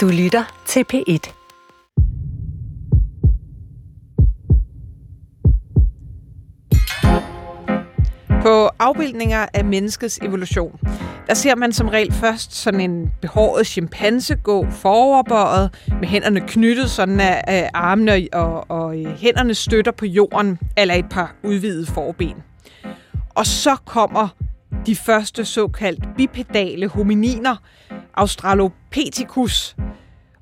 Du lytter til P1. På afbildninger af menneskets evolution, der ser man som regel først sådan en behåret chimpanse gå foroverbøjet med hænderne knyttet, sådan at, armene og, og øh, hænderne støtter på jorden, eller et par udvidede forben. Og så kommer de første såkaldt bipedale homininer, Australopithecus,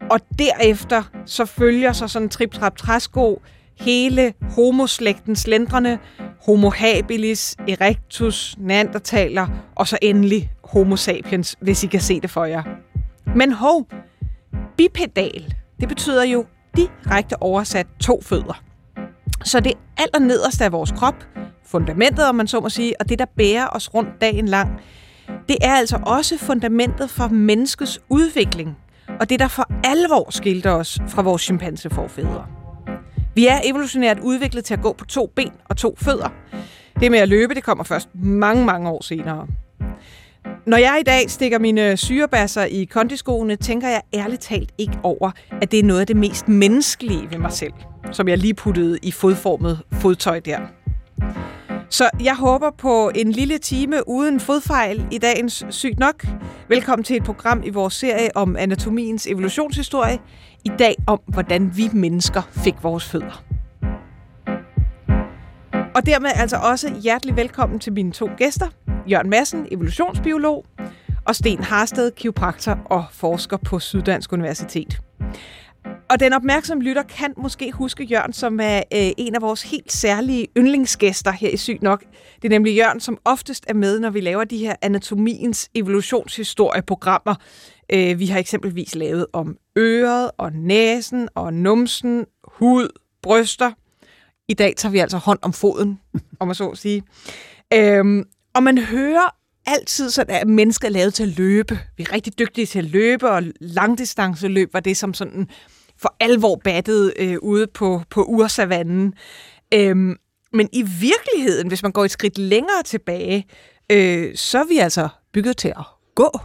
Mm. og derefter så følger så sådan trip trap træsko hele homoslægtens lendrene, Homo habilis, erectus, neandertaler og så endelig Homo sapiens, hvis I kan se det for jer. Men hov, bipedal, det betyder jo direkte oversat to fødder. Så det allernederste af vores krop, fundamentet om man så må sige, og det der bærer os rundt dagen lang, det er altså også fundamentet for menneskets udvikling, og det der for alvor skilte os fra vores chimpanseforfædre. Vi er evolutionært udviklet til at gå på to ben og to fødder. Det med at løbe, det kommer først mange, mange år senere. Når jeg i dag stikker mine syrebasser i kondiskoene, tænker jeg ærligt talt ikke over, at det er noget af det mest menneskelige ved mig selv, som jeg lige puttede i fodformet fodtøj der. Så jeg håber på en lille time uden fodfejl i dagens Sygt Nok. Velkommen til et program i vores serie om anatomiens evolutionshistorie. I dag om, hvordan vi mennesker fik vores fødder. Og dermed altså også hjertelig velkommen til mine to gæster. Jørgen Madsen, evolutionsbiolog, og Sten Harsted, kiropraktor og forsker på Syddansk Universitet. Og den opmærksomme lytter kan måske huske Jørgen, som er øh, en af vores helt særlige yndlingsgæster her i Sygt Nok. Det er nemlig Jørgen, som oftest er med, når vi laver de her anatomiens evolutionshistorieprogrammer. Øh, vi har eksempelvis lavet om øret og næsen og numsen, hud, bryster. I dag tager vi altså hånd om foden, om man så at sige. Øhm, og man hører altid sådan, at mennesker er lavet til at løbe. Vi er rigtig dygtige til at løbe, og langdistanceløb var det, som sådan for alvor battet øh, ude på, på ursavannen. Øhm, men i virkeligheden, hvis man går et skridt længere tilbage, øh, så er vi altså bygget til at gå.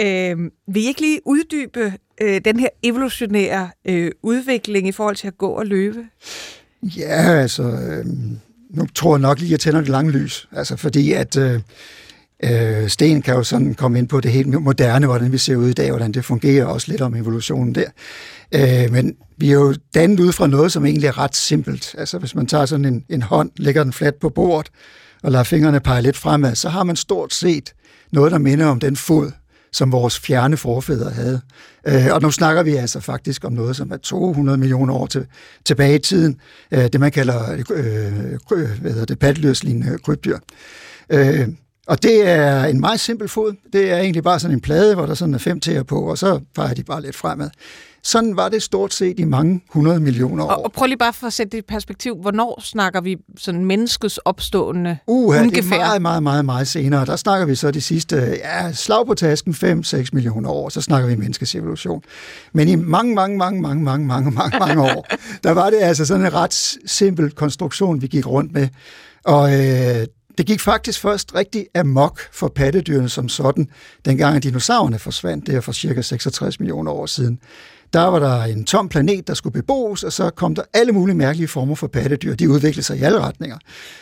Øh, vil I ikke lige uddybe øh, den her evolutionære øh, udvikling i forhold til at gå og løbe? Ja, altså, øh, nu tror jeg nok lige, at jeg tænder det lange lys. Altså, fordi at øh, øh, Sten kan jo sådan komme ind på det helt moderne, hvordan vi ser ud i dag, hvordan det fungerer, også lidt om evolutionen der. Øh, men vi er jo dannet ud fra noget, som egentlig er ret simpelt. Altså, hvis man tager sådan en, en hånd, lægger den fladt på bordet, og lader fingrene pege lidt fremad, så har man stort set noget, der minder om den fod, som vores fjerne forfædre havde. Øh, og nu snakker vi altså faktisk om noget, som er 200 millioner år til, tilbage i tiden. Øh, det, man kalder øh, øh hvad hedder det, patteløslignende krybdyr. Øh, og det er en meget simpel fod. Det er egentlig bare sådan en plade, hvor der sådan er fem tæer på, og så peger de bare lidt fremad. Sådan var det stort set i mange hundrede millioner år. Og, og prøv lige bare for at sætte det i perspektiv. Hvornår snakker vi sådan menneskets opstående uh, ungefær? det er meget, meget, meget, meget senere. Der snakker vi så de sidste, ja, slag på tasken, 5-6 millioner år, så snakker vi menneskets evolution. Men i mange, mange, mange, mange, mange, mange, mange, mange år, der var det altså sådan en ret simpel konstruktion, vi gik rundt med. Og øh, det gik faktisk først rigtig amok for pattedyrene som sådan, dengang dinosaurerne forsvandt, det for cirka 66 millioner år siden der var der en tom planet, der skulle beboes, og så kom der alle mulige mærkelige former for pattedyr. De udviklede sig i alle retninger.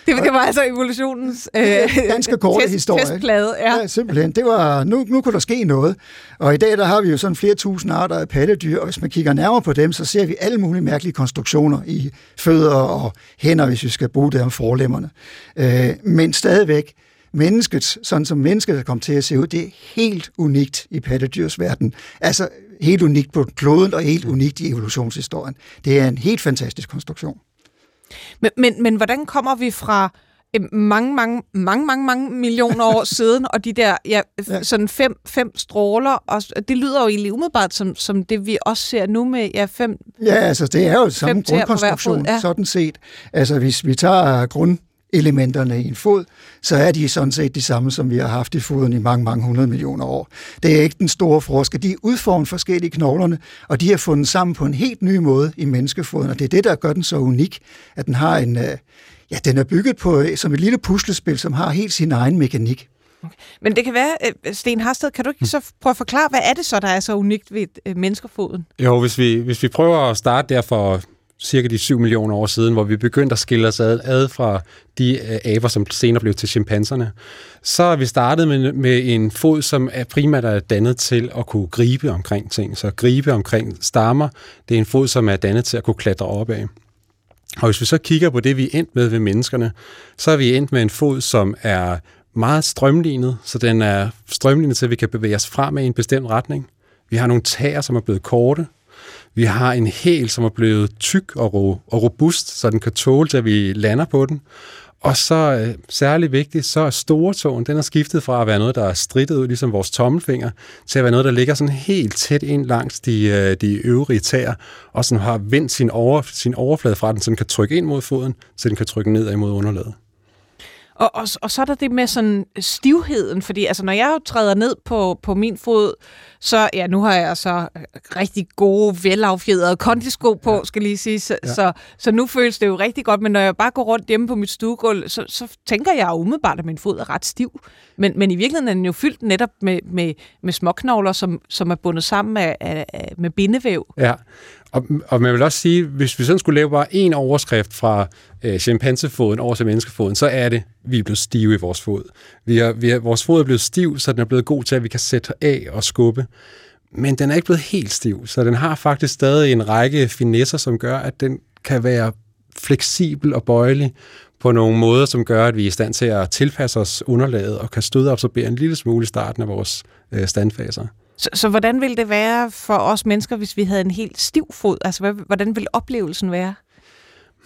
Det, det var altså evolutionens øh, ganske korte test, historie. Testplade, ja. ja. simpelthen. Det var, nu, nu kunne der ske noget. Og i dag der har vi jo sådan flere tusind arter af pattedyr, og hvis man kigger nærmere på dem, så ser vi alle mulige mærkelige konstruktioner i fødder og hænder, hvis vi skal bruge det om forlemmerne. Øh, men stadigvæk, mennesket, sådan som mennesket er kommet til at se ud, det er helt unikt i pattedyrs verden. Altså helt unikt på kloden og helt unikt i evolutionshistorien. Det er en helt fantastisk konstruktion. Men, men, men hvordan kommer vi fra mange, mange, mange, mange, mange millioner år siden, og de der ja, ja. sådan fem, fem stråler, og det lyder jo egentlig umiddelbart som, som det, vi også ser nu med ja, fem Ja, altså det er jo samme grundkonstruktion, ja. sådan set. Altså hvis vi tager grund elementerne i en fod, så er de sådan set de samme, som vi har haft i foden i mange, mange hundrede millioner år. Det er ikke den store forskel. De udformer forskellige knoglerne, og de har fundet sammen på en helt ny måde i menneskefoden, og det er det, der gør den så unik, at den har en, øh, ja, den er bygget på som et lille puslespil, som har helt sin egen mekanik. Okay. Men det kan være, øh, Sten Harsted, kan du ikke så prøve at forklare, hvad er det så, der er så unikt ved øh, menneskefoden? Jo, hvis vi, hvis vi prøver at starte der for cirka de 7 millioner år siden, hvor vi begyndte at skille os ad, ad fra de øh, aber, som senere blev til chimpanserne, så har vi startet med, med en fod, som er primært er dannet til at kunne gribe omkring ting. Så gribe omkring stammer, det er en fod, som er dannet til at kunne klatre op af. Og hvis vi så kigger på det, vi er endt med ved menneskerne, så er vi endt med en fod, som er meget strømlignet, så den er strømlignet til, at vi kan bevæge os frem i en bestemt retning. Vi har nogle tæer, som er blevet korte. Vi har en hæl, som er blevet tyk og, ro- og robust, så den kan tåle da at vi lander på den. Og så øh, særligt vigtigt, så er storetåen, den er skiftet fra at være noget, der er strittet ud, ligesom vores tommelfinger, til at være noget, der ligger sådan helt tæt ind langs de, øh, de øvrige tæer, og sådan har vendt sin, over, sin overflade fra den, så den kan trykke ind mod foden, så den kan trykke ned imod underlaget. Og, og, og så er der det med sådan stivheden, fordi altså, når jeg træder ned på, på min fod, så, ja, nu har jeg så øh, rigtig gode, velaffjedrede kondisko på, ja. skal lige sige, så, ja. så, så nu føles det jo rigtig godt, men når jeg bare går rundt hjemme på mit stuegulv, så, så tænker jeg umiddelbart, at min fod er ret stiv. Men, men i virkeligheden er den jo fyldt netop med, med, med småknogler, som, som er bundet sammen med, af, med bindevæv. Ja, og, og man vil også sige, hvis vi sådan skulle lave bare en overskrift fra øh, chimpansefoden over til menneskefoden, så er det, vi er blevet stive i vores fod. Vi er, vi er, vores fod er blevet stiv, så den er blevet god til, at vi kan sætte af og skubbe. Men den er ikke blevet helt stiv, så den har faktisk stadig en række finesser, som gør, at den kan være fleksibel og bøjelig på nogle måder, som gør, at vi er i stand til at tilpasse os underlaget og kan støde absorbere en lille smule i starten af vores øh, standfaser. Så, så hvordan ville det være for os mennesker, hvis vi havde en helt stiv fod? Altså, hvordan ville oplevelsen være?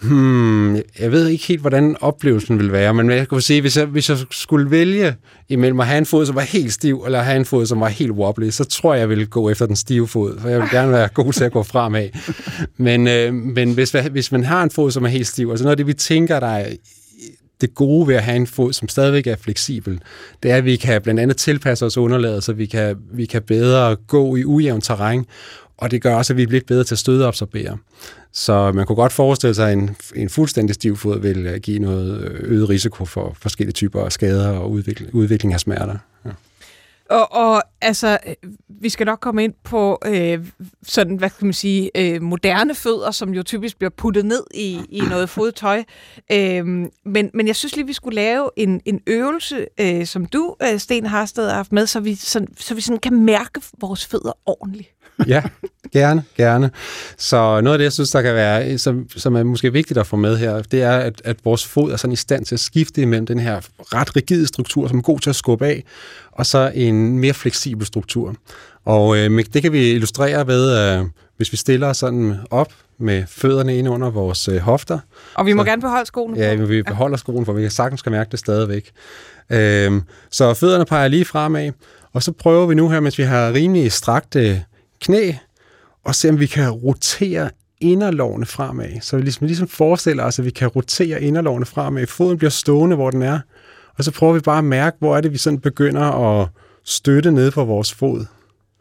Hmm, jeg ved ikke helt, hvordan oplevelsen vil være, men jeg kunne sige, hvis jeg, hvis jeg skulle vælge imellem at have en fod, som var helt stiv, eller have en fod, som var helt wobbly, så tror jeg, jeg ville gå efter den stive fod, for jeg vil gerne være god til at gå fremad. Men, øh, men hvis, hvis man har en fod, som er helt stiv, altså noget af det, vi tænker, der er det gode ved at have en fod, som stadigvæk er fleksibel, det er, at vi kan blandt andet tilpasse os underlaget, så vi kan, vi kan bedre gå i ujævn terræn, og det gør også, at vi bliver bedre til at stødeabsorbere. Så man kunne godt forestille sig, at en, en fuldstændig stiv fod vil øh, give noget øh, øget risiko for forskellige typer af skader og udvikling, udvikling af smerter. Ja. Og, og altså, vi skal nok komme ind på øh, sådan, hvad kan man sige, øh, moderne fødder, som jo typisk bliver puttet ned i, i noget fodtøj. Øh, men, men jeg synes lige, vi skulle lave en, en øvelse, øh, som du, øh, Sten Harsted, har haft med, så vi, sådan, så vi sådan kan mærke vores fødder ordentligt. ja, gerne, gerne. Så noget af det, jeg synes, der kan være, som, som er måske vigtigt at få med her, det er, at, at vores fod er sådan i stand til at skifte imellem den her ret rigide struktur, som er god til at skubbe af, og så en mere fleksibel struktur. Og øh, det kan vi illustrere ved, øh, hvis vi stiller os sådan op med fødderne ind under vores øh, hofter. Og vi må så, gerne beholde skoene på. Ja, vi beholder skoene, for vi kan sagtens kan mærke det stadigvæk. Øh, så fødderne peger lige fremad, og så prøver vi nu her, mens vi har rimelig strakte knæ, og se om vi kan rotere inderlovene fremad. Så vi ligesom, ligesom forestiller os, at vi kan rotere inderlovene fremad. Foden bliver stående, hvor den er. Og så prøver vi bare at mærke, hvor er det, vi sådan begynder at støtte ned på vores fod.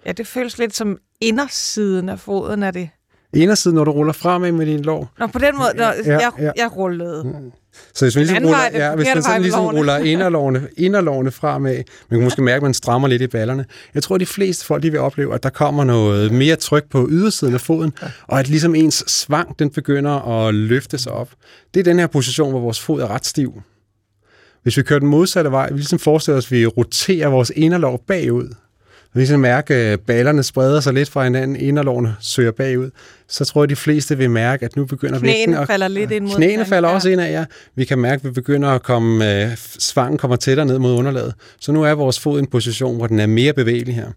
Ja, det føles lidt som indersiden af foden, er det? Indersiden, når du ruller fremad med din lår. Nå, på den måde, når ja, jeg, ja. jeg rullede. Mm. Så hvis man ligesom ruller, vej, ja, hvis man sådan ligesom ruller inderlovene, inderlovene fremad, man kan måske mærke, at man strammer lidt i ballerne. Jeg tror, at de fleste folk de vil opleve, at der kommer noget mere tryk på ydersiden af foden, og at ligesom ens svang den begynder at løfte sig op. Det er den her position, hvor vores fod er ret stiv. Hvis vi kører den modsatte vej, vi ligesom forestiller os, at vi roterer vores inderlov bagud, man mærke, at ballerne spreder sig lidt fra hinanden, inderlårene søger bagud, så tror jeg, at de fleste vil mærke, at nu begynder knæene vægten... Knæene falder lidt ind mod Knæene falder også ind af, ja. Vi kan mærke, at vi begynder at komme... Øh, svangen kommer tættere ned mod underlaget. Så nu er vores fod i en position, hvor den er mere bevægelig her.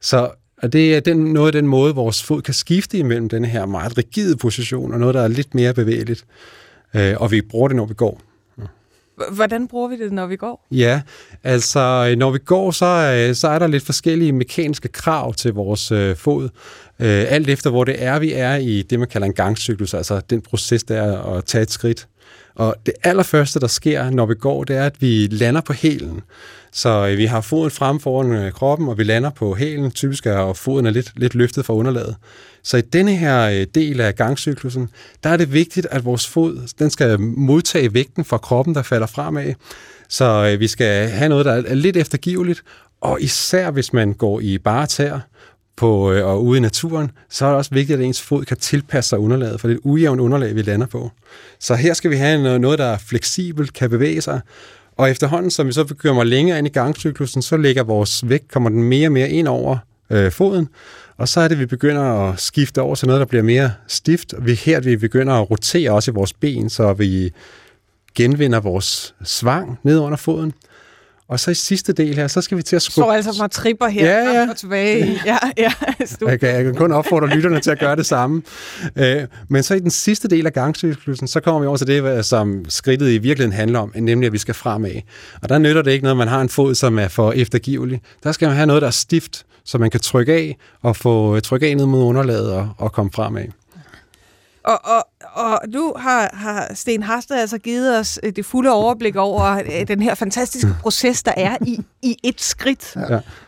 Så og det er den, noget af den måde, vores fod kan skifte imellem den her meget rigide position, og noget, der er lidt mere bevægeligt. Øh, og vi bruger det, når vi går. Hvordan bruger vi det, når vi går? Ja, altså øh, når vi går, så, øh, så er der lidt forskellige mekaniske krav til vores øh, fod. Øh, alt efter, hvor det er, vi er i det, man kalder en gangcyklus, altså den proces, der er at tage et skridt. Og det allerførste, der sker, når vi går, det er, at vi lander på hælen. Så øh, vi har foden frem foran øh, kroppen, og vi lander på hælen. Typisk er foden er lidt, lidt løftet fra underlaget. Så i denne her øh, del af gangcyklusen, der er det vigtigt, at vores fod den skal modtage vægten fra kroppen, der falder fremad. Så øh, vi skal have noget, der er lidt eftergiveligt, og især hvis man går i bare tæer, på, øh, og ude i naturen, så er det også vigtigt, at ens fod kan tilpasse sig underlaget, for det er et ujævnt underlag, vi lander på. Så her skal vi have noget, der er fleksibelt, kan bevæge sig, og efterhånden, som vi så begynder længere ind i gangcyklusen, så lægger vores vægt, kommer den mere og mere ind over øh, foden, og så er det, at vi begynder at skifte over til noget, der bliver mere stift. Vi her vi begynder at rotere også i vores ben, så vi genvinder vores svang ned under foden. Og så i sidste del her, så skal vi til at skubbe... Så altså mig tripper her ja, ja. og tilbage. Ja, ja, jeg, kan, jeg kan kun opfordre lytterne til at gøre det samme. Øh, men så i den sidste del af gangcyklusen, så kommer vi over til det, som skridtet i virkeligheden handler om, nemlig at vi skal fremad. Og der nytter det ikke noget, at man har en fod, som er for eftergivelig. Der skal man have noget, der er stift, så man kan trykke af og få trykke af ned mod underlaget og, og komme fremad. Og, og, og nu har, har Sten Harsted altså givet os øh, det fulde overblik over øh, den her fantastiske proces, der er i, i et skridt.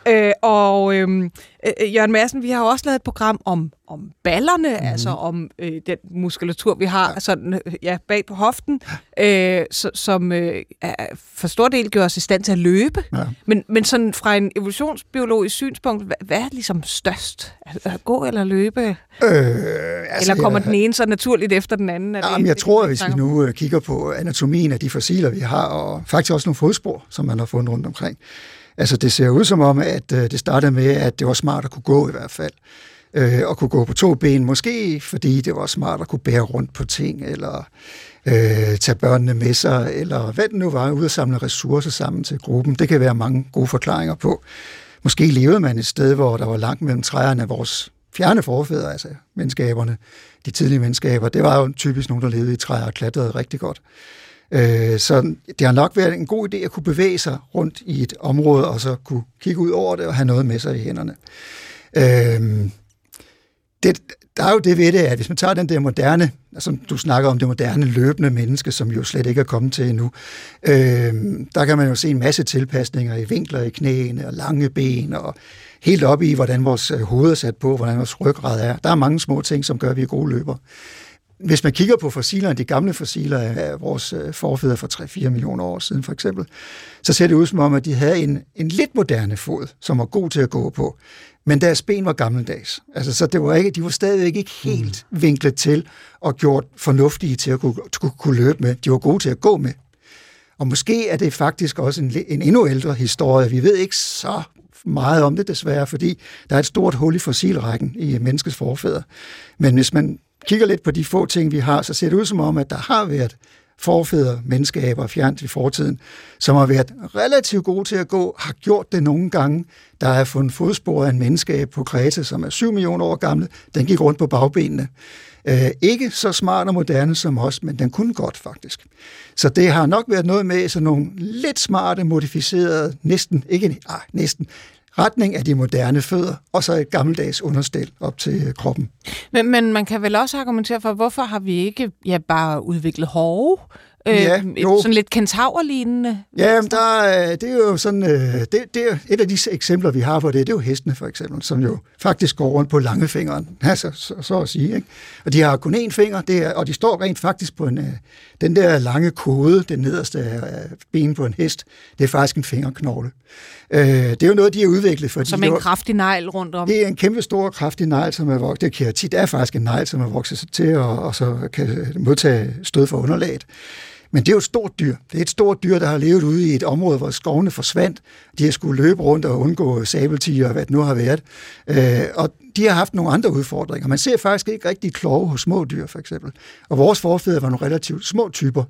Ja. Øh, og øhm, øh, Jørgen Madsen, vi har også lavet et program om, om ballerne, mm-hmm. altså om øh, den muskulatur, vi har ja. sådan, øh, ja, bag på hoften, øh, så, som øh, for stor del gør os i stand til at løbe. Ja. Men, men sådan fra en evolutionsbiologisk synspunkt, hvad, hvad er ligesom størst? At gå eller løbe? Øh, altså, eller kommer ja, den ene så naturligt efter den anden? Er jamen, jeg tror, at hvis vi nu øh, kigger på anatomien af de fossiler, vi har, og faktisk også nogle fodspor, som man har fundet rundt omkring, Altså det ser ud som om, at øh, det startede med, at det var smart at kunne gå i hvert fald. Øh, og kunne gå på to ben, måske fordi det var smart at kunne bære rundt på ting, eller øh, tage børnene med sig, eller hvad det nu var, ud og samle ressourcer sammen til gruppen. Det kan være mange gode forklaringer på. Måske levede man et sted, hvor der var langt mellem træerne af vores fjerne forfædre, altså menneskaberne, de tidlige menneskaber. Det var jo typisk nogen, der levede i træer og klatrede rigtig godt. Øh, så det har nok været en god idé at kunne bevæge sig rundt i et område, og så kunne kigge ud over det og have noget med sig i hænderne. Øh, det, der er jo det ved det, at hvis man tager den der moderne, altså du snakker om det moderne løbende menneske, som jo slet ikke er kommet til endnu, øh, der kan man jo se en masse tilpasninger i vinkler i knæene og lange ben og helt op i, hvordan vores øh, hoved er sat på, hvordan vores ryggrad er. Der er mange små ting, som gør, at vi er gode løber. Hvis man kigger på fossilerne, de gamle fossiler af vores øh, forfædre for 3-4 millioner år siden for eksempel, så ser det ud som om, at de havde en, en lidt moderne fod, som var god til at gå på. Men deres ben var gammeldags. Altså, så det var ikke, de var stadigvæk ikke helt mm. vinklet til og gjort fornuftige til at kunne, kunne, kunne løbe med. De var gode til at gå med. Og måske er det faktisk også en, en endnu ældre historie. Vi ved ikke så meget om det desværre, fordi der er et stort hul i fossilrækken i menneskets forfædre. Men hvis man kigger lidt på de få ting, vi har, så ser det ud som om, at der har været forfædre, menneskeaber fjernt i fortiden, som har været relativt gode til at gå, har gjort det nogle gange. Der er fundet fodspor af en menneskeab på Kreta, som er 7 millioner år gammel. Den gik rundt på bagbenene. Øh, ikke så smart og moderne som os, men den kunne godt faktisk. Så det har nok været noget med sådan nogle lidt smarte, modificerede, næsten, ikke, ah, næsten, retning af de moderne fødder, og så et gammeldags understel op til kroppen. Men, men man kan vel også argumentere for, hvorfor har vi ikke ja, bare udviklet hove? Øh, ja, jo. Sådan lidt kentaurlignende. Ja, der, det er jo sådan, øh, det, det er et af de eksempler, vi har på det, det er jo hestene for eksempel, som jo faktisk går rundt på langefingeren, altså, så, så at sige. Ikke? Og de har kun én finger, det er, og de står rent faktisk på en, øh, den der lange kode, den nederste benet på en hest, det er faktisk en fingerknogle. Øh, det er jo noget, de har udviklet. Fordi som en kraftig negl rundt om. Det er en kæmpe stor kraftig negl, som er vokset. Det er faktisk en negl, som er vokset sig til, og, og så kan modtage stød for underlaget. Men det er jo et stort dyr. Det er et stort dyr, der har levet ude i et område, hvor skovene forsvandt. De har skulle løbe rundt og undgå sabeltiger og hvad det nu har været. Øh, og de har haft nogle andre udfordringer. Man ser faktisk ikke rigtig kloge hos små dyr, for eksempel. Og vores forfædre var nogle relativt små typer.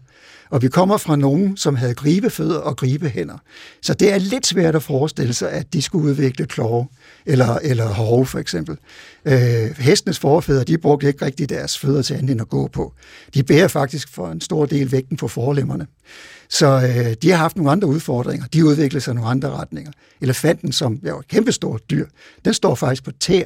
Og vi kommer fra nogen, som havde gribefødder og gribehænder. Så det er lidt svært at forestille sig, at de skulle udvikle kloge eller, eller hove for eksempel. Øh, hestenes forfædre, de brugte ikke rigtig deres fødder til andet end at gå på. De bærer faktisk for en stor del vægten på forlemmerne. Så øh, de har haft nogle andre udfordringer. De udviklede sig nogle andre retninger. Elefanten, som er jo et kæmpestort dyr, den står faktisk på tær.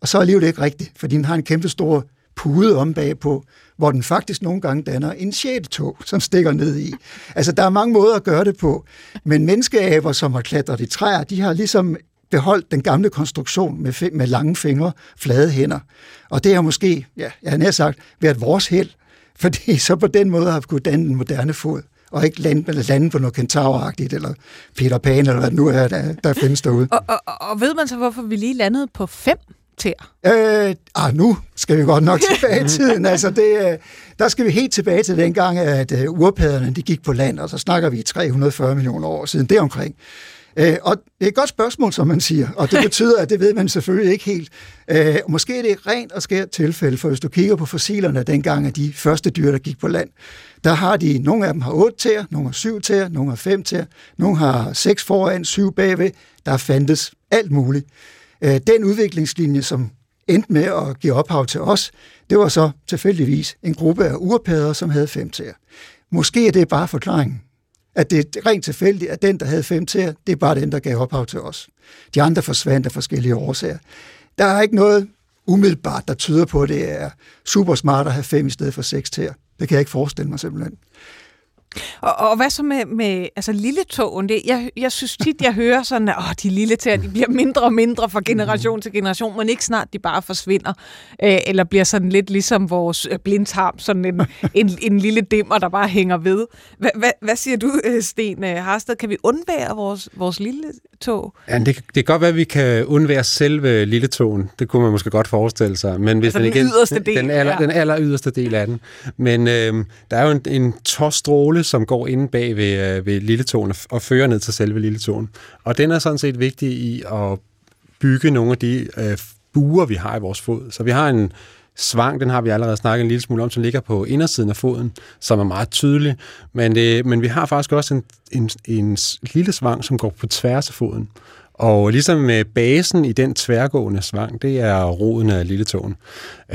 Og så er livet ikke rigtigt, fordi den har en kæmpestor pude om bagpå, hvor den faktisk nogle gange danner en tog, som stikker ned i. Altså, der er mange måder at gøre det på, men menneskeaber, som har klatret i træer, de har ligesom beholdt den gamle konstruktion med, med lange fingre, flade hænder. Og det har måske, ja, jeg har nær sagt, været vores held, fordi så på den måde har vi kunnet danne en moderne fod og ikke lande, lande på noget kentauragtigt, eller Peter Pan, eller hvad nu er, der, der findes derude. Og, og, og ved man så, hvorfor vi lige landede på fem tæer? Øh, ah, nu skal vi godt nok tilbage i tiden. Altså det, øh, der skal vi helt tilbage til dengang, at uh, urpaderne de gik på land, og så snakker vi 340 millioner år siden deromkring. Øh, og det er et godt spørgsmål, som man siger, og det betyder, at det ved man selvfølgelig ikke helt. Øh, måske er det et rent og skært tilfælde, for hvis du kigger på fossilerne dengang af de første dyr, der gik på land, der har de, nogle af dem har 8 tæer, nogle har 7 tæer, nogle har 5 tæer, nogle har 6 foran, 7 bagved. Der fandtes alt muligt. Øh, den udviklingslinje, som endte med at give ophav til os, det var så tilfældigvis en gruppe af urpadder, som havde 5 tæer. Måske er det bare forklaringen at det er rent tilfældigt, at den, der havde fem tæer, det er bare den, der gav ophav til os. De andre forsvandt af forskellige årsager. Der er ikke noget umiddelbart, der tyder på, at det er super smart at have fem i stedet for seks tæer. Det kan jeg ikke forestille mig simpelthen. Og, og hvad så med, med altså, lille togen? Det, jeg, jeg synes tit, jeg hører sådan, at åh, de lille tæer, de bliver mindre og mindre fra generation til generation, men ikke snart de bare forsvinder, øh, eller bliver sådan lidt ligesom vores øh, blindtarm, sådan en, en, en lille dimmer, der bare hænger ved. Hva, hva, hvad siger du, øh, Sten øh, Harsted? Kan vi undvære vores, vores lille tog? Ja, det, det kan godt være, at vi kan undvære selve lille togen. Det kunne man måske godt forestille sig. Men hvis altså den, igen, yderste del. Den aller, ja. den aller yderste del af den. Men øh, der er jo en, en tårstråle, som går inde bag ved, øh, ved lilletogen og, fører ned til selve lilletogen. Og den er sådan set vigtig i at bygge nogle af de øh, buer, vi har i vores fod. Så vi har en svang, den har vi allerede snakket en lille smule om, som ligger på indersiden af foden, som er meget tydelig. Men, øh, men vi har faktisk også en, en, en lille svang, som går på tværs af foden. Og ligesom med basen i den tværgående svang, det er roden af lille tåen.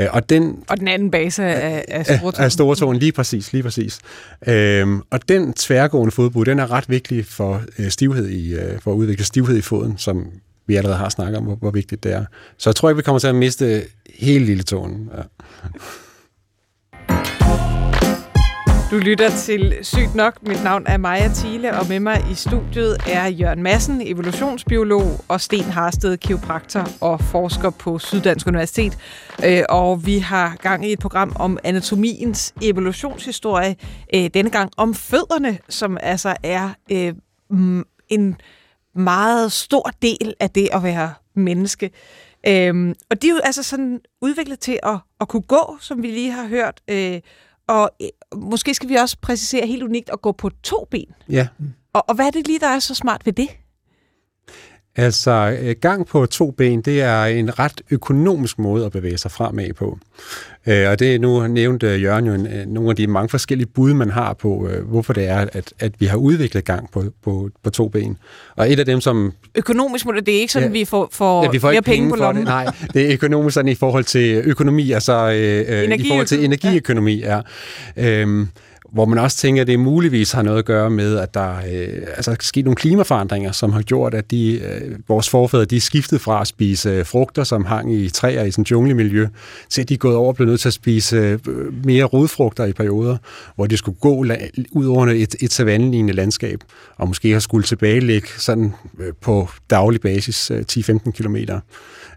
Og den, og den anden base af, af store tåen. Af store tåen, lige præcis, lige præcis. Øhm, og den tværgående fodbrud, den er ret vigtig for øh, stivhed i, øh, for at udvikle stivhed i foden, som vi allerede har snakket om, hvor, hvor vigtigt det er. Så jeg tror ikke, vi kommer til at miste hele lille tåen. Ja. Du lytter til Sygt Nok. Mit navn er Maja Thiele, og med mig i studiet er Jørgen Madsen, evolutionsbiolog, og Sten Harsted, kiropraktor og forsker på Syddansk Universitet. Øh, og vi har gang i et program om anatomiens evolutionshistorie. Øh, denne gang om fødderne, som altså er øh, en meget stor del af det at være menneske. Øhm, og de er jo altså sådan udviklet til at, at kunne gå, som vi lige har hørt. Øh, og måske skal vi også præcisere helt unikt at gå på to ben. Ja. Og, og hvad er det lige, der er så smart ved det? Altså, gang på to ben, det er en ret økonomisk måde at bevæge sig fremad på. Og det er nu nævnt Jørgen jo nogle af de mange forskellige bud, man har på, hvorfor det er, at, at vi har udviklet gang på, på, på to ben. Og et af dem, som... Økonomisk må det, er ikke sådan, ja, vi får, får, ja, vi får flere penge, penge på lommen. Det. Nej, det er økonomisk sådan i forhold til økonomi, altså øh, i forhold til energiøkonomi, ja. Øhm, hvor man også tænker, at det muligvis har noget at gøre med, at der øh, altså, er sket nogle klimaforandringer, som har gjort, at de, øh, vores forfædre de er skiftet fra at spise øh, frugter, som hang i træer i sådan junglemiljø, til at de er gået over og blevet nødt til at spise øh, mere rodfrugter i perioder, hvor de skulle gå la- ud over et, et savannelignende landskab, og måske har skulle tilbagelægge sådan øh, på daglig basis øh, 10-15 kilometer.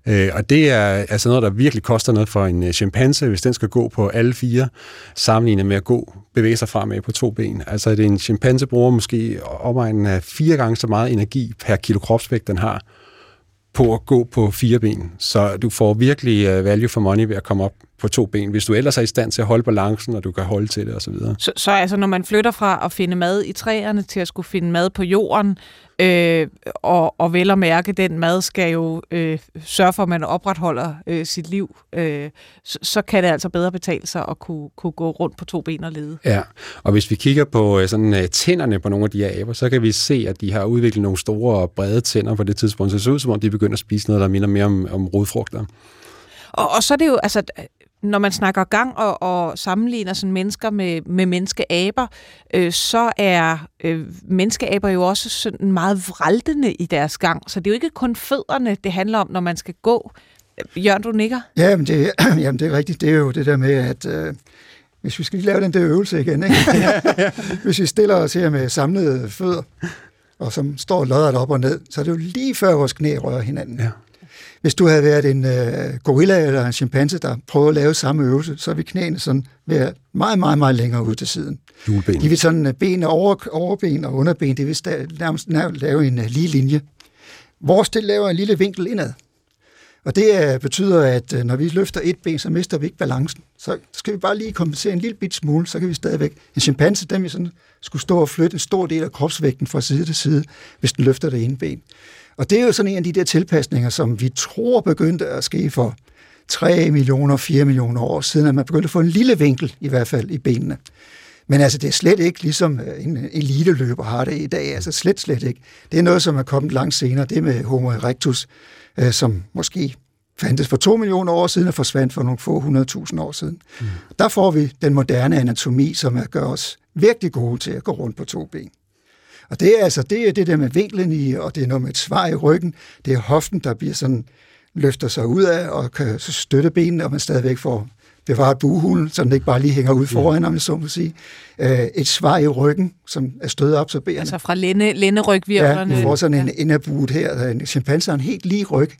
Øh, og det er altså noget, der virkelig koster noget for en øh, chimpanse, hvis den skal gå på alle fire, sammenlignet med at gå, bevæge sig fremad på to ben. Altså det er en chimpanse bruger måske omegnen af fire gange så meget energi per kilo kropsvægt, den har, på at gå på fire ben. Så du får virkelig øh, value for money ved at komme op på to ben, hvis du ellers er i stand til at holde balancen, og du kan holde til det osv. Så, så, så altså, når man flytter fra at finde mad i træerne til at skulle finde mad på jorden, øh, og, og vel at mærke, den mad skal jo øh, sørge for, at man opretholder øh, sit liv, øh, så, så kan det altså bedre betale sig at kunne, kunne gå rundt på to ben og lede. Ja, og hvis vi kigger på sådan, uh, tænderne på nogle af de her aber, så kan vi se, at de har udviklet nogle store og brede tænder på det tidspunkt, så det ser ud som om, de begynder at spise noget, der minder mere om, om rodfrugter. Og, og så er det jo, altså, når man snakker gang og, og sammenligner sådan mennesker med, med menneskeaber, øh, så er øh, menneskeaber jo også sådan meget vraldende i deres gang. Så det er jo ikke kun fødderne, det handler om, når man skal gå. Jørgen, du nikker? Ja, men det, jamen det er rigtigt. Det er jo det der med, at øh, hvis vi skal lige lave den der øvelse igen, ikke? hvis vi stiller os her med samlede fødder, og som står lodret op og ned, så er det jo lige før vores knæ rører hinanden. Ja. Hvis du havde været en øh, gorilla eller en chimpanse, der prøver at lave samme øvelse, så vil knæene sådan være meget, meget, meget længere ud til siden. Juleben. De vil sådan, øh, ben over, overben og underben, det vil nærmest lave en uh, lige linje. Vores det laver en lille vinkel indad. Og det uh, betyder, at uh, når vi løfter et ben, så mister vi ikke balancen. Så skal vi bare lige kompensere en lille bit smule, så kan vi stadigvæk... En chimpanse, den vil sådan skulle stå og flytte en stor del af kropsvægten fra side til side, hvis den løfter det ene ben. Og det er jo sådan en af de der tilpasninger, som vi tror begyndte at ske for 3 millioner, 4 millioner år siden, at man begyndte at få en lille vinkel, i hvert fald i benene. Men altså, det er slet ikke ligesom øh, en eliteløber har det i dag. Altså slet, slet ikke. Det er noget, som er kommet langt senere. Det med Homo erectus, øh, som måske fandtes for 2 millioner år siden og forsvandt for nogle få 100.000 år siden. Mm. Der får vi den moderne anatomi, som gør os virkelig gode til at gå rundt på to ben. Og det er altså det, er det der med vinklen i, og det er noget med et svar i ryggen. Det er hoften, der bliver sådan, løfter sig ud af og kan støtte benene, og man stadigvæk får bevaret buhulen, så den ikke bare lige hænger ud foran, om jeg så må sige. Øh, et svar i ryggen, som er stødeabsorberende. Altså fra lænde, lænderygvirvlerne. Ja, du får sådan en inderbuet her. En chimpanse en helt lige ryg.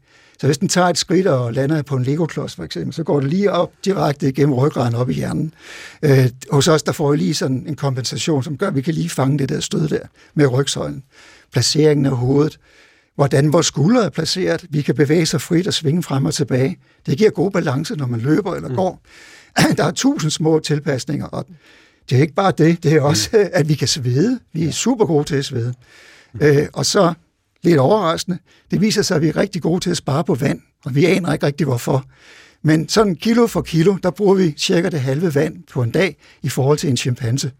Så hvis den tager et skridt og lander på en Lego-klods for eksempel, så går det lige op direkte gennem ryggraden op i hjernen. Øh, hos os der får vi lige sådan en kompensation, som gør, at vi kan lige fange det der stød der med rygsøjlen. Placeringen af hovedet, hvordan vores skuldre er placeret. Vi kan bevæge sig frit og svinge frem og tilbage. Det giver god balance, når man løber eller mm. går. Der er tusind små tilpasninger, og det er ikke bare det, det er også, mm. at vi kan svede. Vi er super gode til at svede. Øh, og så lidt overraskende. Det viser sig, at vi er rigtig gode til at spare på vand, og vi aner ikke rigtig hvorfor. Men sådan kilo for kilo, der bruger vi cirka det halve vand på en dag i forhold til en chimpanse.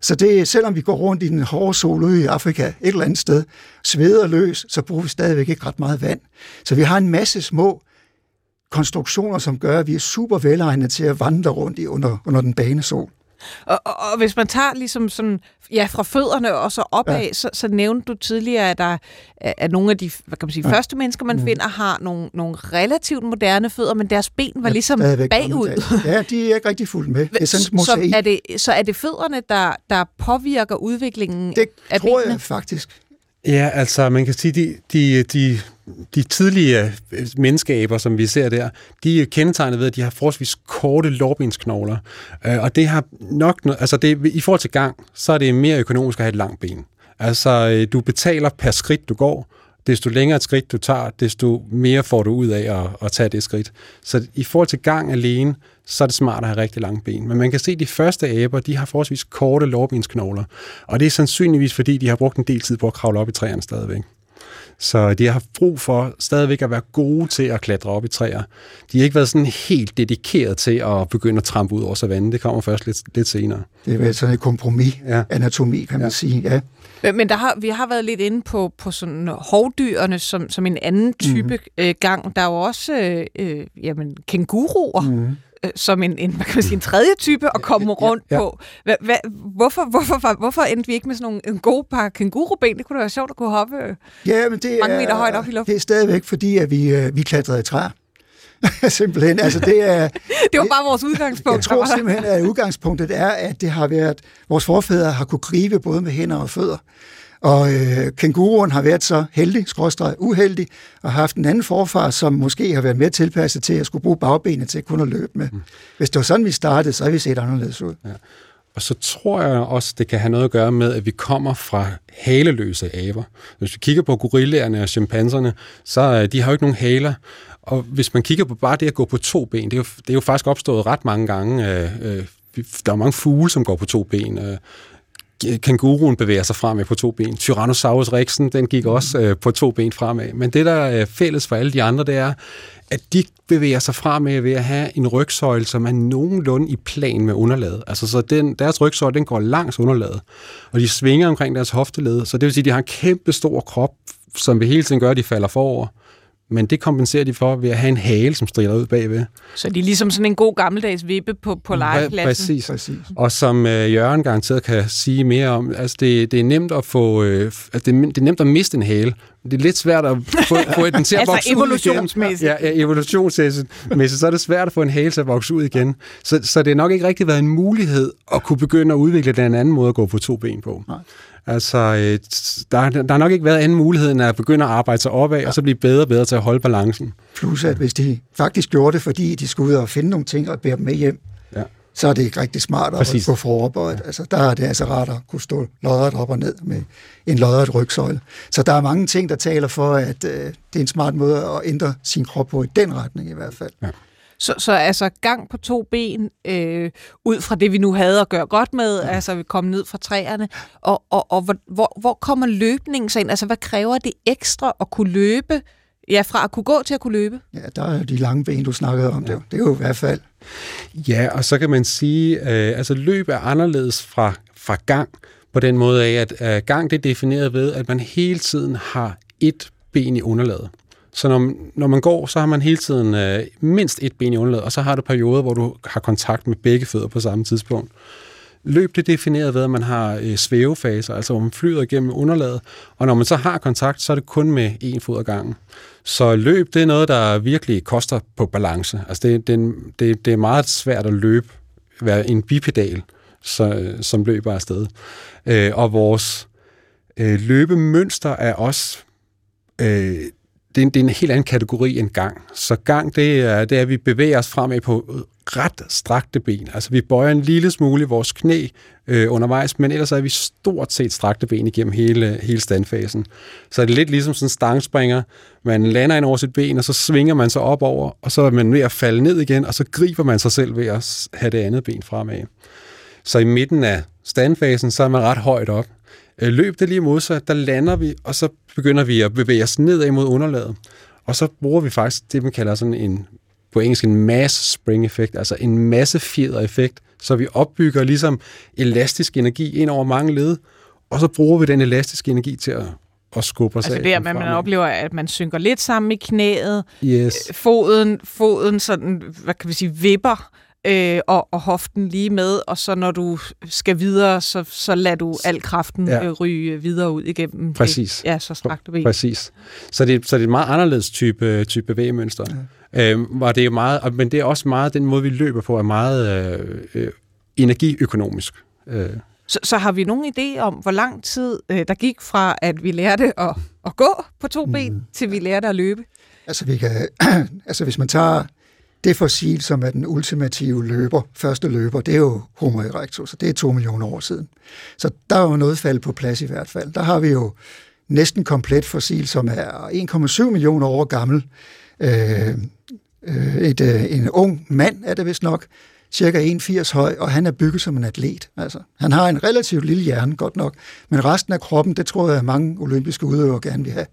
Så det, selvom vi går rundt i den hårde sol ude i Afrika, et eller andet sted, sveder løs, så bruger vi stadigvæk ikke ret meget vand. Så vi har en masse små konstruktioner, som gør, at vi er super velegnede til at vandre rundt i under, under den bane sol. Og, og, og hvis man tager ligesom sådan, ja, fra fødderne og så opad, ja. så, så nævnte du tidligere, at der er nogle af de hvad kan man sige, ja. første mennesker, man mm. finder, har nogle, nogle relativt moderne fødder, men deres ben var ja, ligesom bagud. Ja, de er ikke rigtig fuldt med. Det er sådan så, er det, så er det fødderne, der, der påvirker udviklingen det af tror benene? jeg faktisk. Ja, altså man kan sige, de, de, de, de tidlige øh, menneskeaber, som vi ser der, de er kendetegnet ved, at de har forholdsvis korte lårbensknogler. Øh, og det har nok, altså det, i forhold til gang, så er det mere økonomisk at have et langt ben. Altså øh, du betaler per skridt, du går, desto længere et skridt du tager, desto mere får du ud af at, at tage det skridt. Så i forhold til gang alene, så er det smart at have rigtig lange ben. Men man kan se, at de første aber, de har forholdsvis korte lårbensknogler. Og det er sandsynligvis, fordi de har brugt en del tid på at kravle op i træerne stadigvæk. Så de har haft brug for stadigvæk at være gode til at klatre op i træer. De har ikke været sådan helt dedikeret til at begynde at trampe ud over savannen. Det kommer først lidt, lidt senere. Det er vel sådan et kompromis, ja. anatomi, kan man ja. sige. Ja. Men der har, vi har været lidt inde på, på sådan hovdyrene som, som en anden type mm. øh, gang. Der er jo også øh, øh, jamen, kænguruer. Mm som en, en, hvad kan man sige, en tredje type at komme rundt ja, ja. på. Hva, hva, hvorfor, hvorfor, hvorfor endte vi ikke med sådan nogle, en god par kænguruben? Det kunne da være sjovt at kunne hoppe ja, men det mange meter er, højt op i luften. Det er stadigvæk fordi, at vi, øh, vi klatrede i træer. simpelthen. Altså, det, er, det var bare vores udgangspunkt. Jeg tror simpelthen, at udgangspunktet er, at det har været, vores forfædre har kunne gribe både med hænder og fødder. Og øh, kænguruen har været så heldig, skråstrej uheldig, og har haft en anden forfar, som måske har været mere tilpasset til at skulle bruge bagbenet til kun at løbe med. Mm. Hvis det var sådan, vi startede, så har vi set anderledes ud. Ja. Og så tror jeg også, det kan have noget at gøre med, at vi kommer fra haleløse aber. Hvis vi kigger på gorillaerne og chimpanserne, så øh, de har jo ikke nogen haler. Og hvis man kigger på bare det at gå på to ben, det er jo, det er jo faktisk opstået ret mange gange. Øh, øh, der er mange fugle, som går på to ben. Øh, kænguruen bevæger sig fremad på to ben. Tyrannosaurus rexen, den gik også øh, på to ben fremad. Men det, der er fælles for alle de andre, det er, at de bevæger sig fremad ved at have en rygsøjle, som er nogenlunde i plan med underlaget. Altså, så den, deres rygsøjle, den går langs underlaget, og de svinger omkring deres hofteled, så det vil sige, at de har en kæmpe stor krop, som vil hele tiden gøre, at de falder forover men det kompenserer de for ved at have en hale, som strider ud bagved. Så de er ligesom sådan en god gammeldags vippe på, på legepladsen? Præcis. Præcis. Og som øh, Jørgen garanteret kan sige mere om, altså det, det er nemt at få, øh, altså det, er, det er nemt at miste en hale. Det er lidt svært at få, få den til at altså vokse evolutionsmæssigt. ud igen. Ja, ja, evolutionsmæssigt. Så er det svært at få en hale til at vokse ud igen. Så, så det har nok ikke rigtig været en mulighed at kunne begynde at udvikle den anden måde at gå på to ben på. Nej. Altså, øh, der, der har nok ikke været anden mulighed, end at begynde at arbejde sig opad, ja. og så blive bedre og bedre til at holde balancen. Plus, at hvis de faktisk gjorde det, fordi de skulle ud og finde nogle ting og bære dem med hjem, ja. så er det ikke rigtig smart at Præcis. gå foroverbøjet. Ja. Altså, der er det altså rart at kunne stå lodret op og ned med en lodret rygsøjle. Så der er mange ting, der taler for, at øh, det er en smart måde at ændre sin krop på i den retning i hvert fald. Ja. Så, så altså gang på to ben, øh, ud fra det, vi nu havde at gøre godt med, ja. altså vi kom ned fra træerne, og, og, og hvor, hvor kommer løbningen så ind? Altså hvad kræver det ekstra at kunne løbe, ja, fra at kunne gå til at kunne løbe? Ja, der er de lange ben, du snakkede om, ja. det, det er jo i hvert fald. Ja, og så kan man sige, øh, altså løb er anderledes fra, fra gang, på den måde af, at øh, gang det er defineret ved, at man hele tiden har et ben i underlaget. Så når, når man går, så har man hele tiden øh, mindst et ben i underlaget, og så har du perioder, hvor du har kontakt med begge fødder på samme tidspunkt. Løb det er defineret ved, at man har øh, svævefaser, altså hvor man flyder igennem underlaget, og når man så har kontakt, så er det kun med en fod ad gangen. Så løb, det er noget, der virkelig koster på balance. Altså det, det, det, det er meget svært at løbe, være en bipedal, så, øh, som løber afsted. Øh, og vores øh, løbemønster er også øh, det, er en, det er en helt anden kategori end gang. Så gang, det er, det er, at vi bevæger os fremad på ret strakte ben. Altså vi bøjer en lille smule vores knæ øh, undervejs, men ellers er vi stort set strakte ben igennem hele, hele standfasen. Så det er lidt ligesom sådan en stangspringer. Man lander ind over sit ben, og så svinger man sig op over, og så er man ved at falde ned igen, og så griber man sig selv ved at have det andet ben fremad. Så i midten af standfasen, så er man ret højt op. Øh, løb det lige modsat, der lander vi, og så begynder vi at bevæge os nedad mod underlaget. Og så bruger vi faktisk det, man kalder sådan en, på engelsk en mass spring effekt, altså en masse fjeder effekt, så vi opbygger ligesom elastisk energi ind over mange led, og så bruger vi den elastiske energi til at, at skubbe os altså af. det er, at man oplever, at man synker lidt sammen i knæet, yes. foden, foden sådan, hvad kan vi sige, vipper, øh, og, og hoften lige med, og så når du skal videre, så, så lader du al kraften ja. øh, ryge videre ud igennem Præcis. Det, ja, så strakte ben. Præcis. Så det, så det er et meget anderledes type, type bevægemønster. Ja. Øhm, og det er meget, men det er også meget, den måde, vi løber på, er meget øh, øh, energiøkonomisk. Øh. Så, så har vi nogen idé om, hvor lang tid øh, der gik fra, at vi lærte at, at gå på to ben, mm. til vi lærte at løbe? Altså, vi kan, altså hvis man tager det fossil, som er den ultimative løber, første løber, det er jo Homo erectus, og det er to millioner år siden. Så der er jo noget fald på plads i hvert fald. Der har vi jo næsten komplet fossil, som er 1,7 millioner år gammel. Øh, øh, et, øh, en ung mand er det vist nok, cirka 1,80 høj, og han er bygget som en atlet. Altså, han har en relativt lille hjerne, godt nok, men resten af kroppen, det tror jeg, mange olympiske udøvere gerne vil have.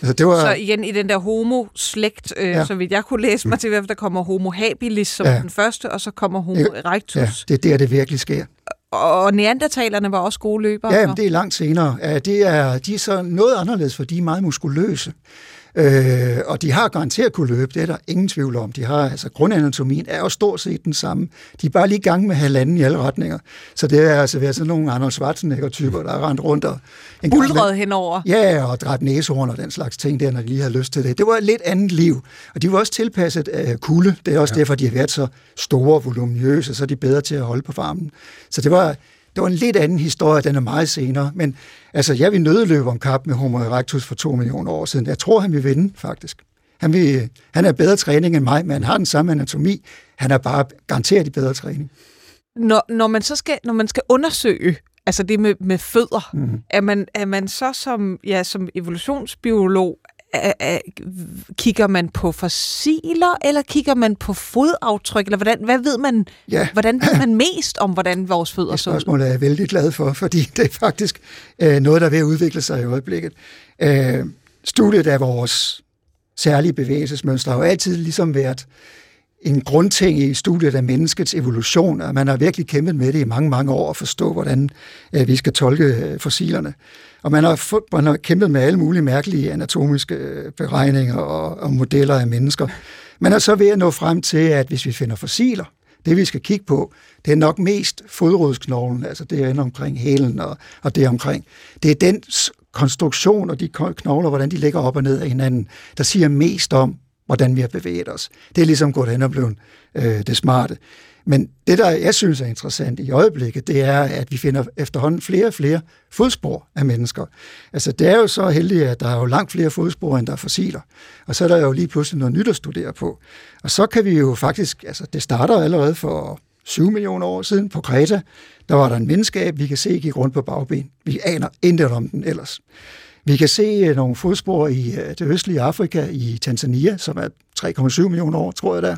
Altså, det var... Så igen i den der homo-slægt, øh, ja. så vidt jeg kunne læse mig til, der kommer homo habilis som ja. den første, og så kommer homo erectus. Ja, det er der, det virkelig sker. Og neandertalerne var også gode løbere? Ja, men det er langt senere. Ja, det er, de er så noget anderledes, for de er meget muskuløse. Øh, og de har garanteret kunne løbe, det er der ingen tvivl om. De har, altså grundanatomien er jo stort set den samme. De er bare lige i gang med halvanden i alle retninger. Så det er altså været sådan nogle Arnold Schwarzenegger-typer, der er rendt rundt og... En Buldret henover. Ja, og dræt næsehorn og den slags ting der, når de lige har lyst til det. Det var et lidt andet liv. Og de var også tilpasset af kulde. Det er også ja. derfor, de har været så store, voluminøse, så er de bedre til at holde på farmen. Så det var, det var en lidt anden historie, den er meget senere. Men altså, jeg vil nødløbe om kap med Homo erectus for to millioner år siden. Jeg tror, han vil vinde, faktisk. Han, vil, han er bedre træning end mig, men han har den samme anatomi. Han er bare garanteret i bedre træning. Når, når, man så skal, når man skal undersøge altså det med, med fødder, mm. er, man, er man så som, ja, som evolutionsbiolog, kigger man på fossiler, eller kigger man på fodaftryk, eller hvordan, hvad ved man, ja. hvordan ved man mest om, hvordan vores fødder så ud? Det spørgsmål er jeg vældig glad for, fordi det er faktisk øh, noget, der er ved at udvikle sig i øjeblikket. Øh, studiet af vores særlige bevægelsesmønstre har jo altid ligesom været en grundting i studiet af menneskets evolution, og man har virkelig kæmpet med det i mange, mange år at forstå, hvordan øh, vi skal tolke øh, fossilerne. Og man har, man har kæmpet med alle mulige mærkelige anatomiske øh, beregninger og, og modeller af mennesker. Man er så ved at nå frem til, at hvis vi finder fossiler, det vi skal kigge på, det er nok mest fodrodsknoglen, altså det er omkring hælen og, og det omkring. Det er den konstruktion og de knogler, hvordan de ligger op og ned af hinanden, der siger mest om, hvordan vi har bevæget os. Det er ligesom gået hen og blevet øh, det smarte. Men det, der jeg synes er interessant i øjeblikket, det er, at vi finder efterhånden flere og flere fodspor af mennesker. Altså, det er jo så heldigt, at der er jo langt flere fodspor, end der er fossiler. Og så er der jo lige pludselig noget nyt at studere på. Og så kan vi jo faktisk, altså det starter allerede for 7 millioner år siden på Kreta, der var der en menneskeab, vi kan se gik rundt på bagben. Vi aner intet om den ellers. Vi kan se øh, nogle fodspor i øh, det østlige Afrika, i Tanzania, som er 3,7 millioner år, tror jeg der,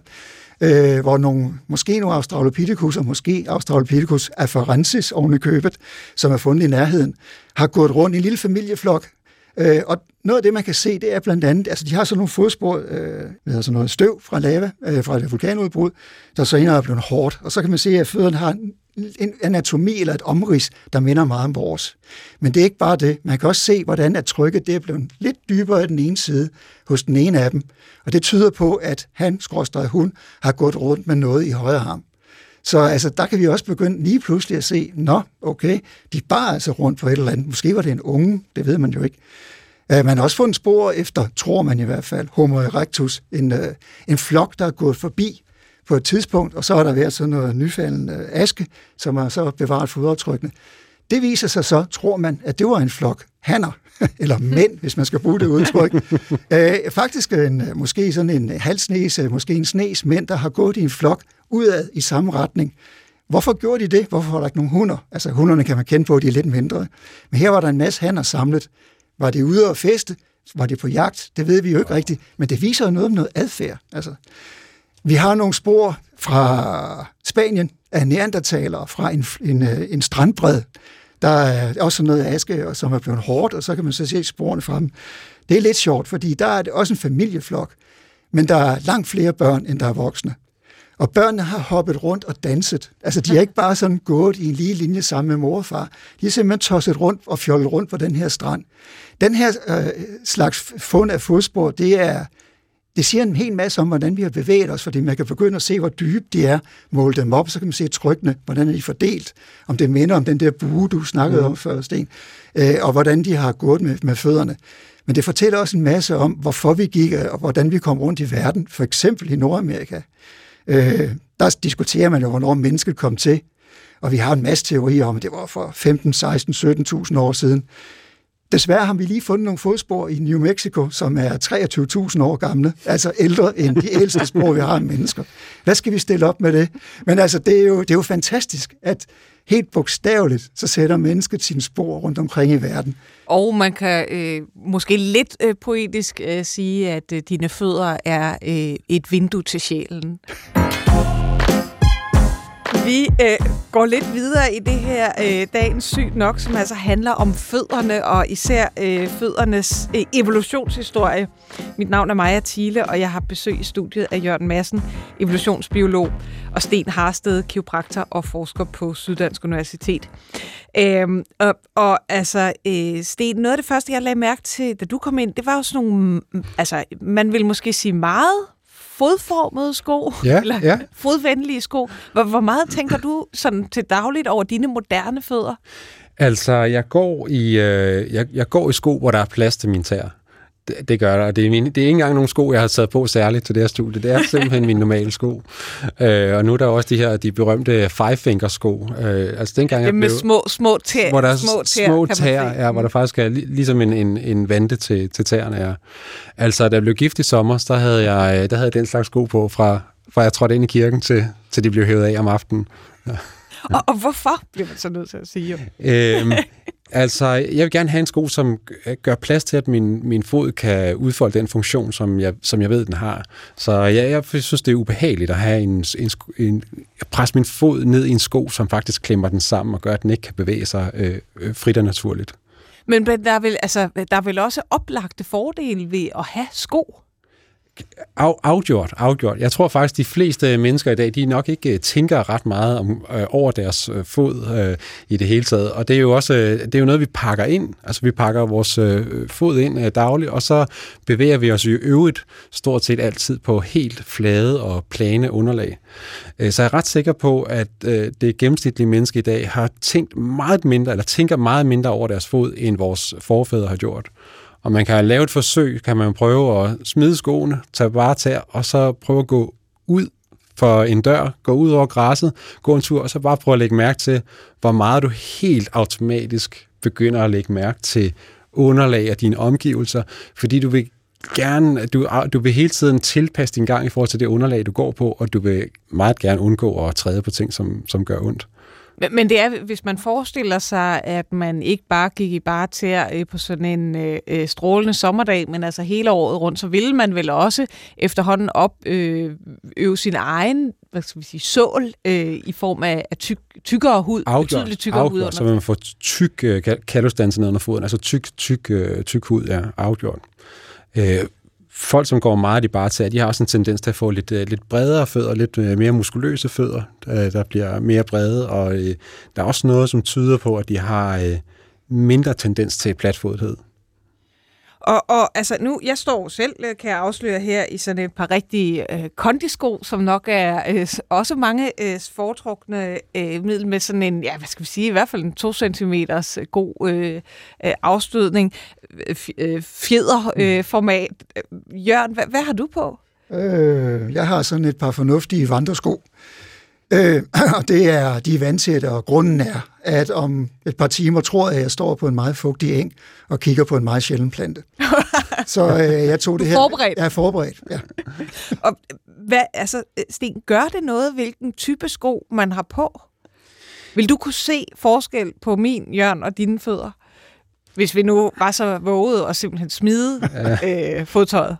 øh, hvor nogle, måske nogle Australopithecus, og måske Australopithecus afarensis oven i købet, som er fundet i nærheden, har gået rundt i en lille familieflok, Øh, og noget af det, man kan se, det er blandt andet, altså de har sådan nogle fodspor, øh, med sådan noget støv fra lava, øh, fra et vulkanudbrud, der så er blevet hårdt, og så kan man se, at fødderne har en anatomi eller et omrids, der minder meget om vores. Men det er ikke bare det. Man kan også se, hvordan at trykket det er blevet lidt dybere i den ene side hos den ene af dem. Og det tyder på, at han, skråstrej hun, har gået rundt med noget i højre arm. Så altså, der kan vi også begynde lige pludselig at se, nå, okay, de bar altså rundt på et eller andet. Måske var det en unge, det ved man jo ikke. Øh, man har også fundet spor efter, tror man i hvert fald, Homo erectus, en, øh, en flok, der er gået forbi på et tidspunkt, og så har der været sådan noget nyfaldende uh, aske, som har så bevaret fodaftrykkene. Det viser sig så, tror man, at det var en flok hanner, eller mænd, hvis man skal bruge det udtryk. Æ, faktisk en, måske sådan en halsnæs, måske en snes mænd, der har gået i en flok udad i samme retning. Hvorfor gjorde de det? Hvorfor var der ikke nogen hunder? Altså hunderne kan man kende på, de er lidt mindre. Men her var der en masse hanner samlet. Var de ude at feste? Var de på jagt? Det ved vi jo ikke rigtigt. Men det viser jo noget om noget adfærd. Altså, vi har nogle spor fra Spanien af neandertalere fra en, en, øh, en strandbred. Der er også noget aske, som er blevet hårdt, og så kan man så se sporene fra dem. Det er lidt sjovt, fordi der er det også en familieflok, men der er langt flere børn, end der er voksne. Og børnene har hoppet rundt og danset. Altså, de er ikke bare sådan gået i en lige linje sammen med mor og far. De er simpelthen tosset rundt og fjollet rundt på den her strand. Den her øh, slags fund af fodspor, det er det siger en hel masse om, hvordan vi har bevæget os, fordi man kan begynde at se, hvor dybe de er, måle dem op, så kan man se trykkene, hvordan er de fordelt, om det minder om den der bue, du snakkede mm. om før, Sten, øh, og hvordan de har gået med, med fødderne. Men det fortæller også en masse om, hvorfor vi gik, og hvordan vi kom rundt i verden, for eksempel i Nordamerika. Øh, der diskuterer man jo, hvornår mennesket kom til, og vi har en masse teorier om, at det var for 15, 16, 17.000 år siden. Desværre har vi lige fundet nogle fodspor i New Mexico, som er 23.000 år gamle, altså ældre end de ældste spor, vi har af mennesker. Hvad skal vi stille op med det? Men altså, det er jo, det er jo fantastisk, at helt bogstaveligt, så sætter mennesket sine spor rundt omkring i verden. Og man kan øh, måske lidt øh, poetisk øh, sige, at øh, dine fødder er øh, et vindue til sjælen. Vi øh, går lidt videre i det her øh, dagens sygt nok, som altså handler om fødderne og især øh, føddernes øh, evolutionshistorie. Mit navn er Maja Thiele, og jeg har besøg i studiet af Jørgen Madsen, evolutionsbiolog, og Sten Harsted, kiropraktor og forsker på Syddansk Universitet. Øhm, og, og altså, øh, Sten, noget af det første, jeg lagde mærke til, da du kom ind, det var jo sådan nogle, altså, man vil måske sige meget fodformede sko, ja, eller ja. fodvenlige sko. Hvor, hvor meget tænker du sådan til dagligt over dine moderne fødder? Altså, jeg går i, øh, jeg, jeg går i sko, hvor der er plads til mine tæer. Det, det gør der, og det er, mine, det er ikke engang nogle sko, jeg har taget på særligt til det her studie. Det er simpelthen mine normale sko. Øh, og nu er der også de her, de berømte five finger sko. Øh, altså dengang med blev, små, små tæer. Hvor der er små tæer, små tæer ja, hvor der faktisk er ligesom en, en, en vante til, til tæerne er. Altså, da jeg blev gift i sommer, der havde jeg, der havde jeg den slags sko på, fra, fra jeg trådte ind i kirken, til, til de blev hævet af om aftenen. Ja. Og, og hvorfor, bliver man så nødt til at sige? øhm, Altså, jeg vil gerne have en sko, som gør plads til, at min, min fod kan udfolde den funktion, som jeg, som jeg ved, den har. Så jeg, jeg synes, det er ubehageligt at have en, en, en presse min fod ned i en sko, som faktisk klemmer den sammen og gør, at den ikke kan bevæge sig øh, øh frit og naturligt. Men der er, vel, altså, der er vel også oplagte fordele ved at have sko? Af, afgjort, afgjort. Jeg tror faktisk, de fleste mennesker i dag, de nok ikke øh, tænker ret meget om, øh, over deres øh, fod øh, i det hele taget. Og det er jo også øh, det er jo noget, vi pakker ind. Altså, vi pakker vores øh, fod ind øh, dagligt, og så bevæger vi os i øvrigt stort set altid på helt flade og plane underlag. Øh, så jeg er ret sikker på, at øh, det gennemsnitlige menneske i dag har tænkt meget mindre, eller tænker meget mindre over deres fod, end vores forfædre har gjort. Og man kan lave et forsøg, kan man prøve at smide skoene, tage bare tær, og så prøve at gå ud for en dør, gå ud over græsset, gå en tur, og så bare prøve at lægge mærke til, hvor meget du helt automatisk begynder at lægge mærke til underlag af dine omgivelser, fordi du vil gerne, du, du vil hele tiden tilpasse din gang i forhold til det underlag, du går på, og du vil meget gerne undgå at træde på ting, som, som gør ondt. Men, det er, hvis man forestiller sig, at man ikke bare gik i bare til øh, på sådan en øh, øh, strålende sommerdag, men altså hele året rundt, så ville man vel også efterhånden op øh, øve sin egen hvad skal vi sige, sål øh, i form af, af tyk, tykkere hud, afgjort, betydeligt tykkere afgjort, hud. Under. så vil man få tyk øh, kalosdanse ned under foden, altså tyk, tyk, øh, tyk hud, ja, afgjort. Øh, folk, som går meget i barter, de har også en tendens til at få lidt, øh, lidt bredere fødder, lidt øh, mere muskuløse fødder, øh, der bliver mere brede, og der er også noget, som tyder på, at de har mindre tendens til platfodhed. Og, og altså nu, jeg står selv, øh, kan jeg afsløre her, i sådan et par rigtige øh, kondisko, som nok er øh, også mange øh, foretrukne øh, middel med sådan en, ja, hvad skal vi sige, i hvert fald en 2 cm øh, god øh, øh, afstødning, øh, øh fjederformat. Øh, Jørgen, hvad, hvad har du på? Øh, jeg har sådan et par fornuftige vandresko. Øh, og det er, de er vandtætte, og grunden er, at om et par timer tror jeg, at jeg står på en meget fugtig eng og kigger på en meget sjælden plante. Så øh, jeg tog det her. Forberedt. Jeg er forberedt, ja. og hvad, altså, Sten, gør det noget, hvilken type sko man har på? Vil du kunne se forskel på min, Jørgen, og dine fødder? Hvis vi nu var så våget og simpelthen smide ja. øh, fodtøjet.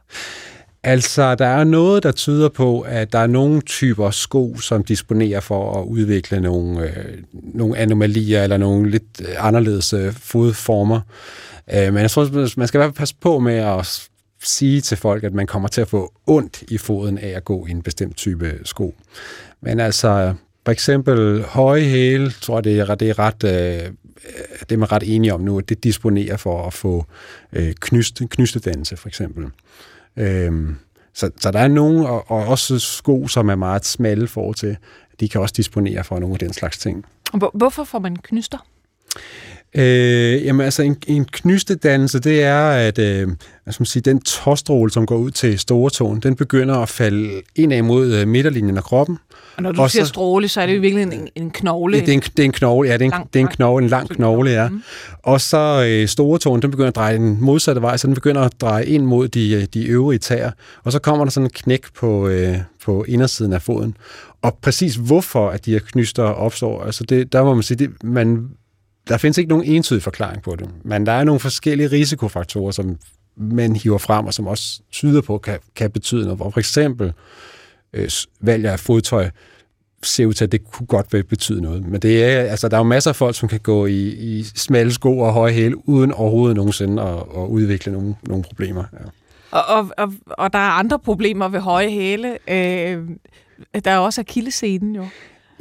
Altså, der er noget, der tyder på, at der er nogle typer sko, som disponerer for at udvikle nogle, øh, nogle anomalier eller nogle lidt anderledes øh, fodformer. Øh, men jeg tror, man skal i hvert fald passe på med at sige til folk, at man kommer til at få ondt i foden af at gå i en bestemt type sko. Men altså, for eksempel høje hæle, tror jeg, det er, det er ret... Øh, det er man ret enige om nu, at det disponerer for at få øh, knyst, knystedannelse, for eksempel. Øhm, så, så der er nogle, og, og også sko, som er meget smalle for til, de kan også disponere for nogle af den slags ting. Hvorfor får man knyster? Øh, jamen altså, en, en knystedannelse, det er, at øh, skal man sige, den tåstråle, som går ud til store tåen, den begynder at falde ind mod øh, midterlinjen af kroppen. Og når du og siger så, stråle, så er det jo virkelig en, en knogle. Det er en, det er en knogle, ja. Det er en, lang, det er en, knogle, en lang knogle, ja. Mm. Og så øh, store tåen, den begynder at dreje den modsatte vej, så den begynder at dreje ind mod de, øh, de øvrige tæer. Og så kommer der sådan en knæk på, øh, på indersiden af foden. Og præcis hvorfor, at de her knyster opstår, altså det, der må man sige, det, man der findes ikke nogen entydig forklaring på det, men der er nogle forskellige risikofaktorer, som man hiver frem, og som også tyder på, kan, kan betyde noget. Hvor for eksempel øh, valg af fodtøj ser ud til, at det kunne godt betyde noget. Men det er, altså, der er jo masser af folk, som kan gå i, i smalle sko og høje hæle, uden overhovedet nogensinde at, at udvikle nogle, nogle problemer. Ja. Og, og, og, og der er andre problemer ved høje hæle. Øh, der er også akillescenen jo.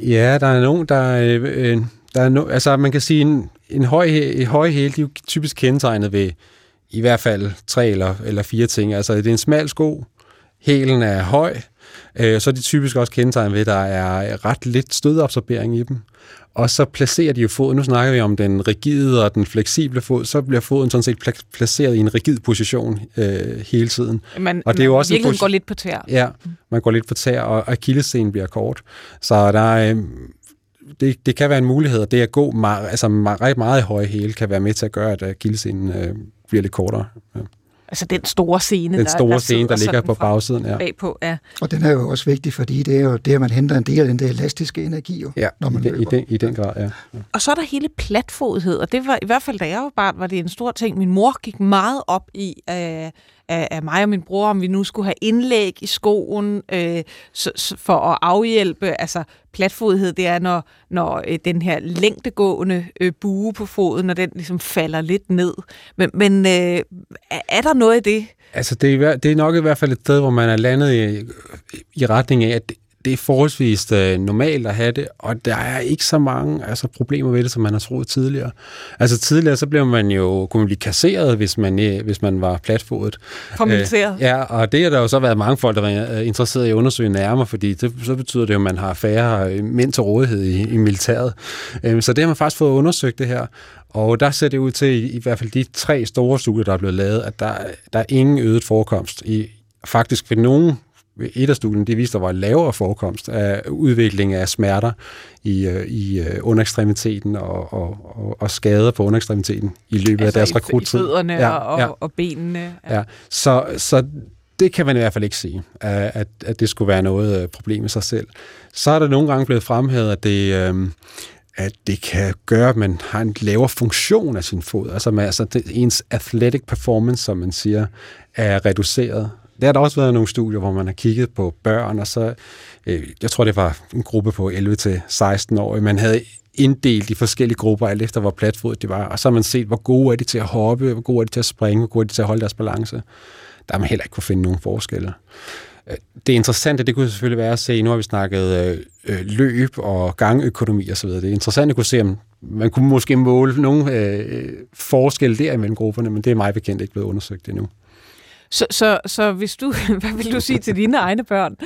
Ja, der er nogen, der... Øh, der er no, altså man kan sige, en, en høj, en høj hæl, de er jo typisk kendetegnet ved i hvert fald tre eller, eller fire ting. Altså det er en smal sko, hælen er høj, øh, så er de typisk også kendetegnet ved, at der er ret lidt stødabsorbering i dem. Og så placerer de jo foden, nu snakker vi om den rigide og den fleksible fod, så bliver foden sådan set placeret i en rigid position øh, hele tiden. Man, og det er jo også en går lidt på tær. Ja, man går lidt på tær, og akillescenen bliver kort. Så der er, øh, det, det kan være en mulighed, og det at gå meget, altså meget, meget i høje hæle kan være med til at gøre, at gildescenen øh, bliver lidt kortere. Ja. Altså den store scene, den store der, der scene, der ligger på bagsiden. Ja. Bagpå, ja. Og den er jo også vigtig, fordi det er jo det, at man henter en del af den der elastiske energi, jo, ja, når man i, løber. I, den, i den grad, ja. ja. Og så er der hele platfodhed, og det var i hvert fald, da jeg var barn, var det en stor ting. Min mor gik meget op i, øh, af, af mig og min bror, om vi nu skulle have indlæg i skoen øh, så, så for at afhjælpe, altså platfodhed, det er, når, når øh, den her længdegående øh, bue på foden, når den ligesom falder lidt ned. Men, men øh, er der noget i det? Altså, det er, det er nok i hvert fald et sted, hvor man er landet i, i retning af, at det er forholdsvis øh, normalt at have det, og der er ikke så mange altså, problemer ved det, som man har troet tidligere. Altså tidligere, så blev man jo, kunne man blive kasseret, hvis man, øh, hvis man var platfodet. Formaliseret. Øh, ja, og det har der jo så været mange folk, der var øh, interesseret i at undersøge nærmere, fordi det, så betyder det jo, at man har færre øh, mænd til rådighed i, i militæret. Øh, så det har man faktisk fået undersøgt det her, og der ser det ud til, i, i hvert fald de tre store studier, der er blevet lavet, at der, der er ingen øget forekomst i faktisk ved nogen et af studierne, det viste, at der var lavere forekomst af udvikling af smerter i, øh, i øh, underekstremiteten og, og, og, og skader på underekstremiteten i løbet altså af deres rekruttid. i fødderne ja, og, ja. og benene. Ja. ja. Så, så det kan man i hvert fald ikke sige, at, at det skulle være noget problem i sig selv. Så er der nogle gange blevet fremhævet, at det, at det kan gøre, at man har en lavere funktion af sin fod. Altså, man, altså det, ens athletic performance, som man siger, er reduceret. Der har der også været nogle studier, hvor man har kigget på børn, og så, øh, jeg tror, det var en gruppe på 11-16 år, man havde inddelt de forskellige grupper, alt efter hvor platfodet de var, og så har man set, hvor gode er de til at hoppe, hvor gode er de til at springe, hvor gode er de til at holde deres balance. Der har man heller ikke kunne finde nogen forskelle. Øh, det interessante, det kunne selvfølgelig være at se, nu har vi snakket øh, øh løb og gangøkonomi osv. Det er interessant at kunne se, om man kunne måske måle nogle øh, øh forskelle der imellem grupperne, men det er mig bekendt ikke blevet undersøgt endnu. Så, så, så hvis du, hvad vil du sige til dine egne børn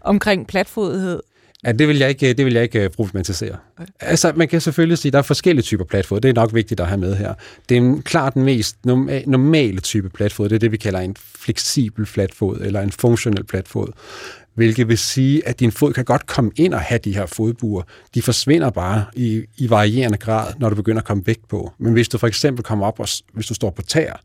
omkring platfodighed? Ja, det vil jeg ikke, det vil jeg ikke øh, problematisere. Altså, man kan selvfølgelig sige, at der er forskellige typer platfod. Det er nok vigtigt at have med her. Det er klart den mest normale type platfod. Det er det, vi kalder en fleksibel platfod, eller en funktionel platfod. Hvilket vil sige, at din fod kan godt komme ind og have de her fodbuer. De forsvinder bare i, i varierende grad, når du begynder at komme væk på. Men hvis du for eksempel kommer op, og, hvis du står på tær,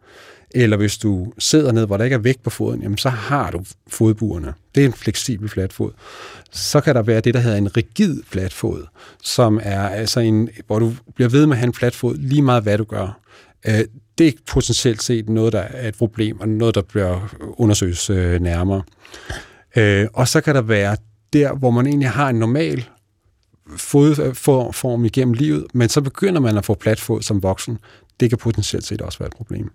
eller hvis du sidder ned, hvor der ikke er vægt på foden, jamen så har du fodbuerne. Det er en fleksibel flatfod. Så kan der være det, der hedder en rigid flatfod, som er altså en, hvor du bliver ved med at have en flatfod lige meget, hvad du gør. Øh, det er potentielt set noget, der er et problem, og noget, der bliver undersøgt øh, nærmere. Øh, og så kan der være der, hvor man egentlig har en normal fodform igennem livet, men så begynder man at få platfod som voksen. Det kan potentielt set også være et problem.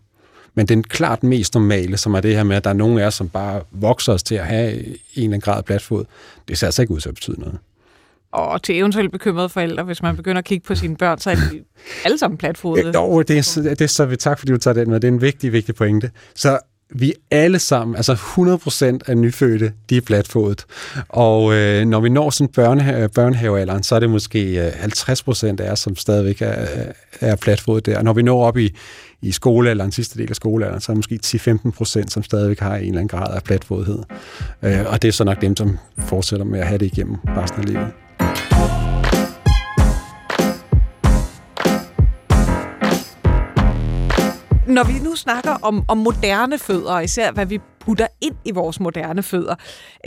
Men den klart mest normale, som er det her med, at der er nogen af os, som bare vokser os til at have en eller anden grad af platfod, det ser altså ikke ud til at betyde noget. Og til eventuelt bekymrede forældre, hvis man begynder at kigge på sine børn, så er de alle sammen platfodede. Jo, det er, det er så vi tak, fordi du tager den med. Det er en vigtig, vigtig pointe. Så vi alle sammen, altså 100% af nyfødte, de er flatfodet. Og øh, når vi når sådan børnehave, øh, børnehavealderen, så er det måske øh, 50% af os, som stadigvæk er, øh, er flatfodet der. Og når vi når op i, i skolealderen, sidste del af skolealderen, så er det måske 10-15%, som stadigvæk har en eller anden grad af flatfodhed. Øh, og det er så nok dem, som fortsætter med at have det igennem resten af livet. Når vi nu snakker om, om moderne fødder, og især hvad vi putter ind i vores moderne fødder.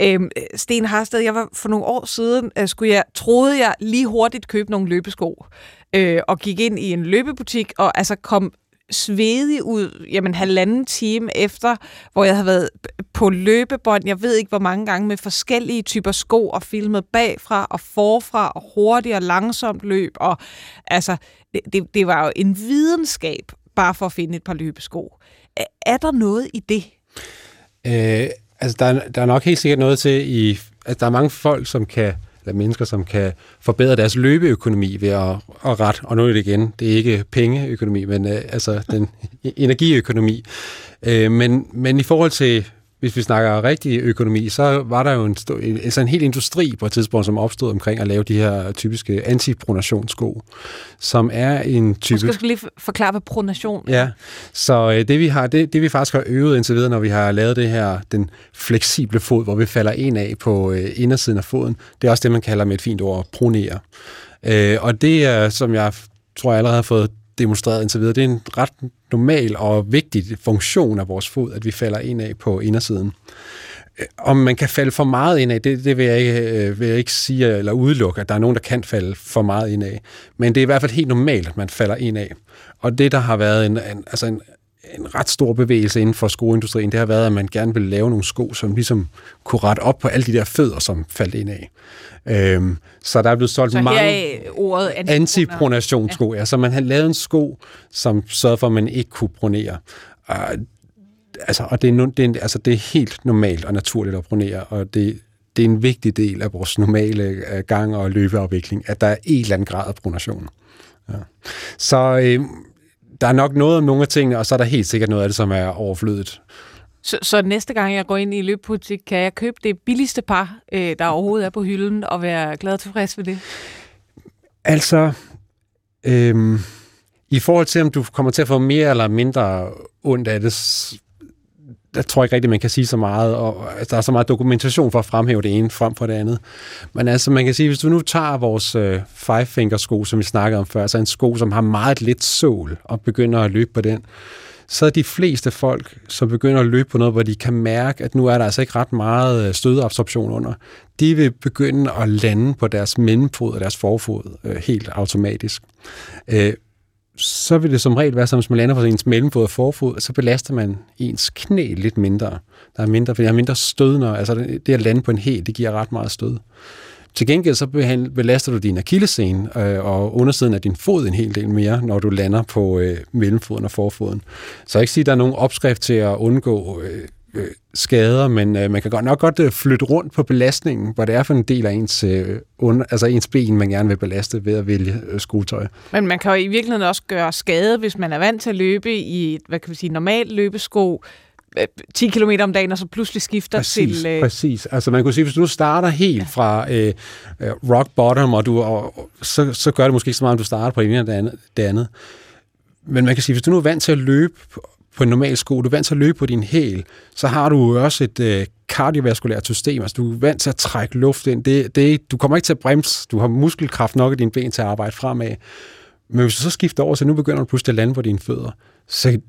Øhm, Sten Harsted, jeg var for nogle år siden, øh, skulle jeg, troede jeg lige hurtigt købe nogle løbesko, øh, og gik ind i en løbebutik, og altså kom svedig ud, jamen halvanden time efter, hvor jeg havde været på løbebånd, jeg ved ikke hvor mange gange, med forskellige typer sko, og filmet bagfra og forfra, og hurtigt og langsomt løb, og altså, det, det var jo en videnskab bare for at finde et par løbesko. Er der noget i det? Øh, altså, der er, der er nok helt sikkert noget til i... Altså, der er mange folk, som kan eller mennesker, som kan forbedre deres løbeøkonomi ved at, at ret, og nu er det igen, det er ikke pengeøkonomi, men øh, altså den energiøkonomi. Øh, men, men i forhold til hvis vi snakker rigtig økonomi, så var der jo en, en, altså en hel industri på et tidspunkt, som opstod omkring at lave de her typiske antipronationssko, som er en type... Jeg skal lige forklare, hvad pronation er. Ja, så øh, det vi, har, det, det vi faktisk har øvet indtil videre, når vi har lavet det her, den fleksible fod, hvor vi falder ind af på øh, indersiden af foden, det er også det, man kalder med et fint ord pronere. Øh, og det er, som jeg tror, jeg allerede har fået demonstreret indtil videre. Det er en ret normal og vigtig funktion af vores fod, at vi falder ind af på indersiden. Øh, om man kan falde for meget ind af, det, det vil, jeg ikke, øh, vil jeg ikke sige eller udelukke, at der er nogen, der kan falde for meget ind af. Men det er i hvert fald helt normalt, at man falder ind af. Og det, der har været en, en, altså en, en ret stor bevægelse inden for skoindustrien, det har været, at man gerne vil lave nogle sko, som ligesom kunne rette op på alle de der fødder, som faldt ind af. Øhm, så der er blevet solgt så mange ordet antipronationssko, ja. ja. Så man har lavet en sko, som sørger for, at man ikke kunne pronere. Og, altså, og det, er, det, er, altså, det er helt normalt og naturligt at pronere, og det, det er en vigtig del af vores normale øh, gang- og løbeafvikling, at der er en eller anden grad af pronation. Ja. Så øh, der er nok noget om nogle af tingene, og så er der helt sikkert noget af det, som er overflødet. Så, så næste gang jeg går ind i en løbbutik, kan jeg købe det billigste par, øh, der overhovedet er på hylden, og være glad og tilfreds ved det? Altså, øhm, i forhold til, om du kommer til at få mere eller mindre ondt af det, der tror jeg ikke rigtigt, man kan sige så meget, og altså, der er så meget dokumentation for at fremhæve det ene frem for det andet. Men altså, man kan sige, hvis du nu tager vores øh, five finger sko, som vi snakkede om før, altså en sko, som har meget lidt sål, og begynder at løbe på den, så er de fleste folk, som begynder at løbe på noget, hvor de kan mærke, at nu er der altså ikke ret meget stødeabsorption stødabsorption under, de vil begynde at lande på deres mellemfod og deres forfod øh, helt automatisk. Øh, så vil det som regel være, som hvis man lander på ens mellemfod og forfod, så belaster man ens knæ lidt mindre. Der er mindre, for der er mindre stød, når, altså det at lande på en hæl, det giver ret meget stød. Til gengæld så belaster du din akillescene øh, og undersiden af din fod en hel del mere, når du lander på øh, mellemfoden og forfoden. Så jeg ikke sige, at der er nogen opskrift til at undgå øh, øh, skader, men øh, man kan godt nok godt øh, flytte rundt på belastningen, hvor det er for en del af ens, øh, under, altså ens ben, man gerne vil belaste ved at vælge øh, skotøj. Men man kan jo i virkeligheden også gøre skade, hvis man er vant til at løbe i et, hvad kan vi sige, normalt løbesko, 10 øh, km om dagen, og så pludselig skifter præcis, til... Øh... Præcis, altså man kunne sige, hvis du starter helt ja. fra øh, øh, rock bottom, og du, og, så, så gør det måske ikke så meget, om du starter på det ene eller andet, det andet. Men man kan sige, hvis du nu er vant til at løbe på en normal sko, du er vant til at løbe på din hæl, så har du også et øh, kardiovaskulært system, altså du er vant til at trække luft ind. Det, det, du kommer ikke til at bremse, du har muskelkraft nok i dine ben til at arbejde fremad. Men hvis du så skifter over, så nu begynder du pludselig at lande på dine fødder, så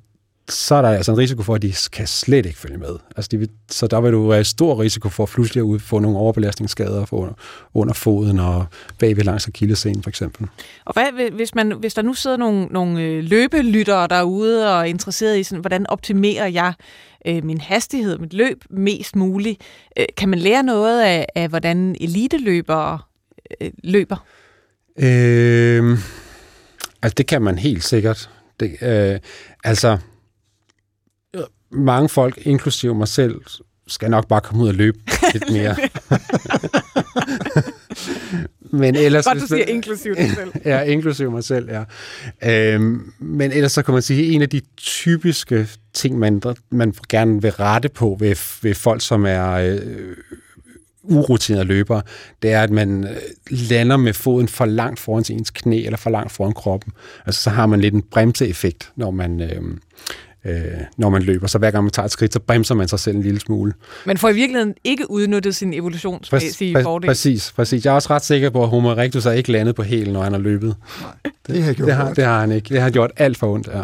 så er der altså en risiko for, at de kan slet ikke følge med. Altså de vil, så der vil du være stor risiko for at pludselig at få nogle overbelastningsskader for under foden og bagved langs akillescenen for eksempel. Og hvad, hvis, man, hvis der nu sidder nogle, nogle øh, løbelyttere derude og er interesseret i, sådan, hvordan optimerer jeg øh, min hastighed, mit løb mest muligt, øh, kan man lære noget af, af hvordan eliteløbere øh, løber? Øh, altså det kan man helt sikkert. Det, øh, altså mange folk, inklusive mig selv, skal nok bare komme ud og løbe lidt mere. men ellers... Godt, du siger inklusive dig selv. ja, inklusive mig selv, ja. Øhm, men ellers så kan man sige, at en af de typiske ting, man, man gerne vil rette på ved, ved folk, som er øh, urutinerede løbere, det er, at man øh, lander med foden for langt foran ens knæ, eller for langt foran kroppen. Altså, så har man lidt en bremseeffekt, når man... Øh, øh, når man løber. Så hver gang man tager et skridt, så bremser man sig selv en lille smule. Men får i virkeligheden ikke udnyttet sin evolutionsmæssige præ- fordel. Præcis, præcis. Jeg er også ret sikker på, at Homo erectus er ikke landet på hælen, når han har løbet. Nej, det har, gjort det, har, det har han ikke. Det har gjort alt for ondt, ja.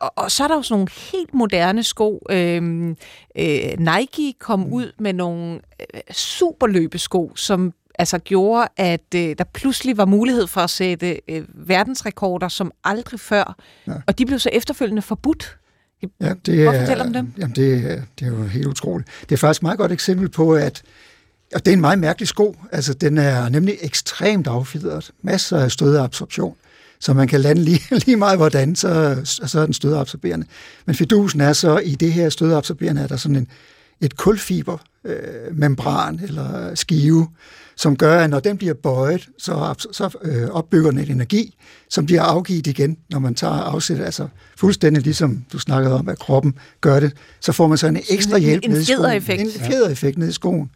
Og, og så er der jo sådan nogle helt moderne sko. Øhm, øh, Nike kom ud med nogle øh, superløbesko, som altså gjorde, at øh, der pludselig var mulighed for at sætte øh, verdensrekorder som aldrig før. Ja. Og de blev så efterfølgende forbudt. Ja, det Hvorfor fortæl om dem? Jamen det, det er jo helt utroligt. Det er faktisk et meget godt eksempel på, at og det er en meget mærkelig sko. Altså, den er nemlig ekstremt affjedret. Masser af stødeabsorption. Så man kan lande lige, lige meget hvordan, så, så er den stødeabsorberende. Men fidusen er så, i det her stødeabsorberende, er der sådan en, et kulfiber øh, membran eller skive, som gør, at når den bliver bøjet, så, så øh, opbygger den en energi, som bliver afgivet igen, når man tager afsæt, altså fuldstændig ligesom du snakkede om, at kroppen gør det, så får man så en ekstra hjælp en, ned i skoen. En En fjedereffekt ned i skoen.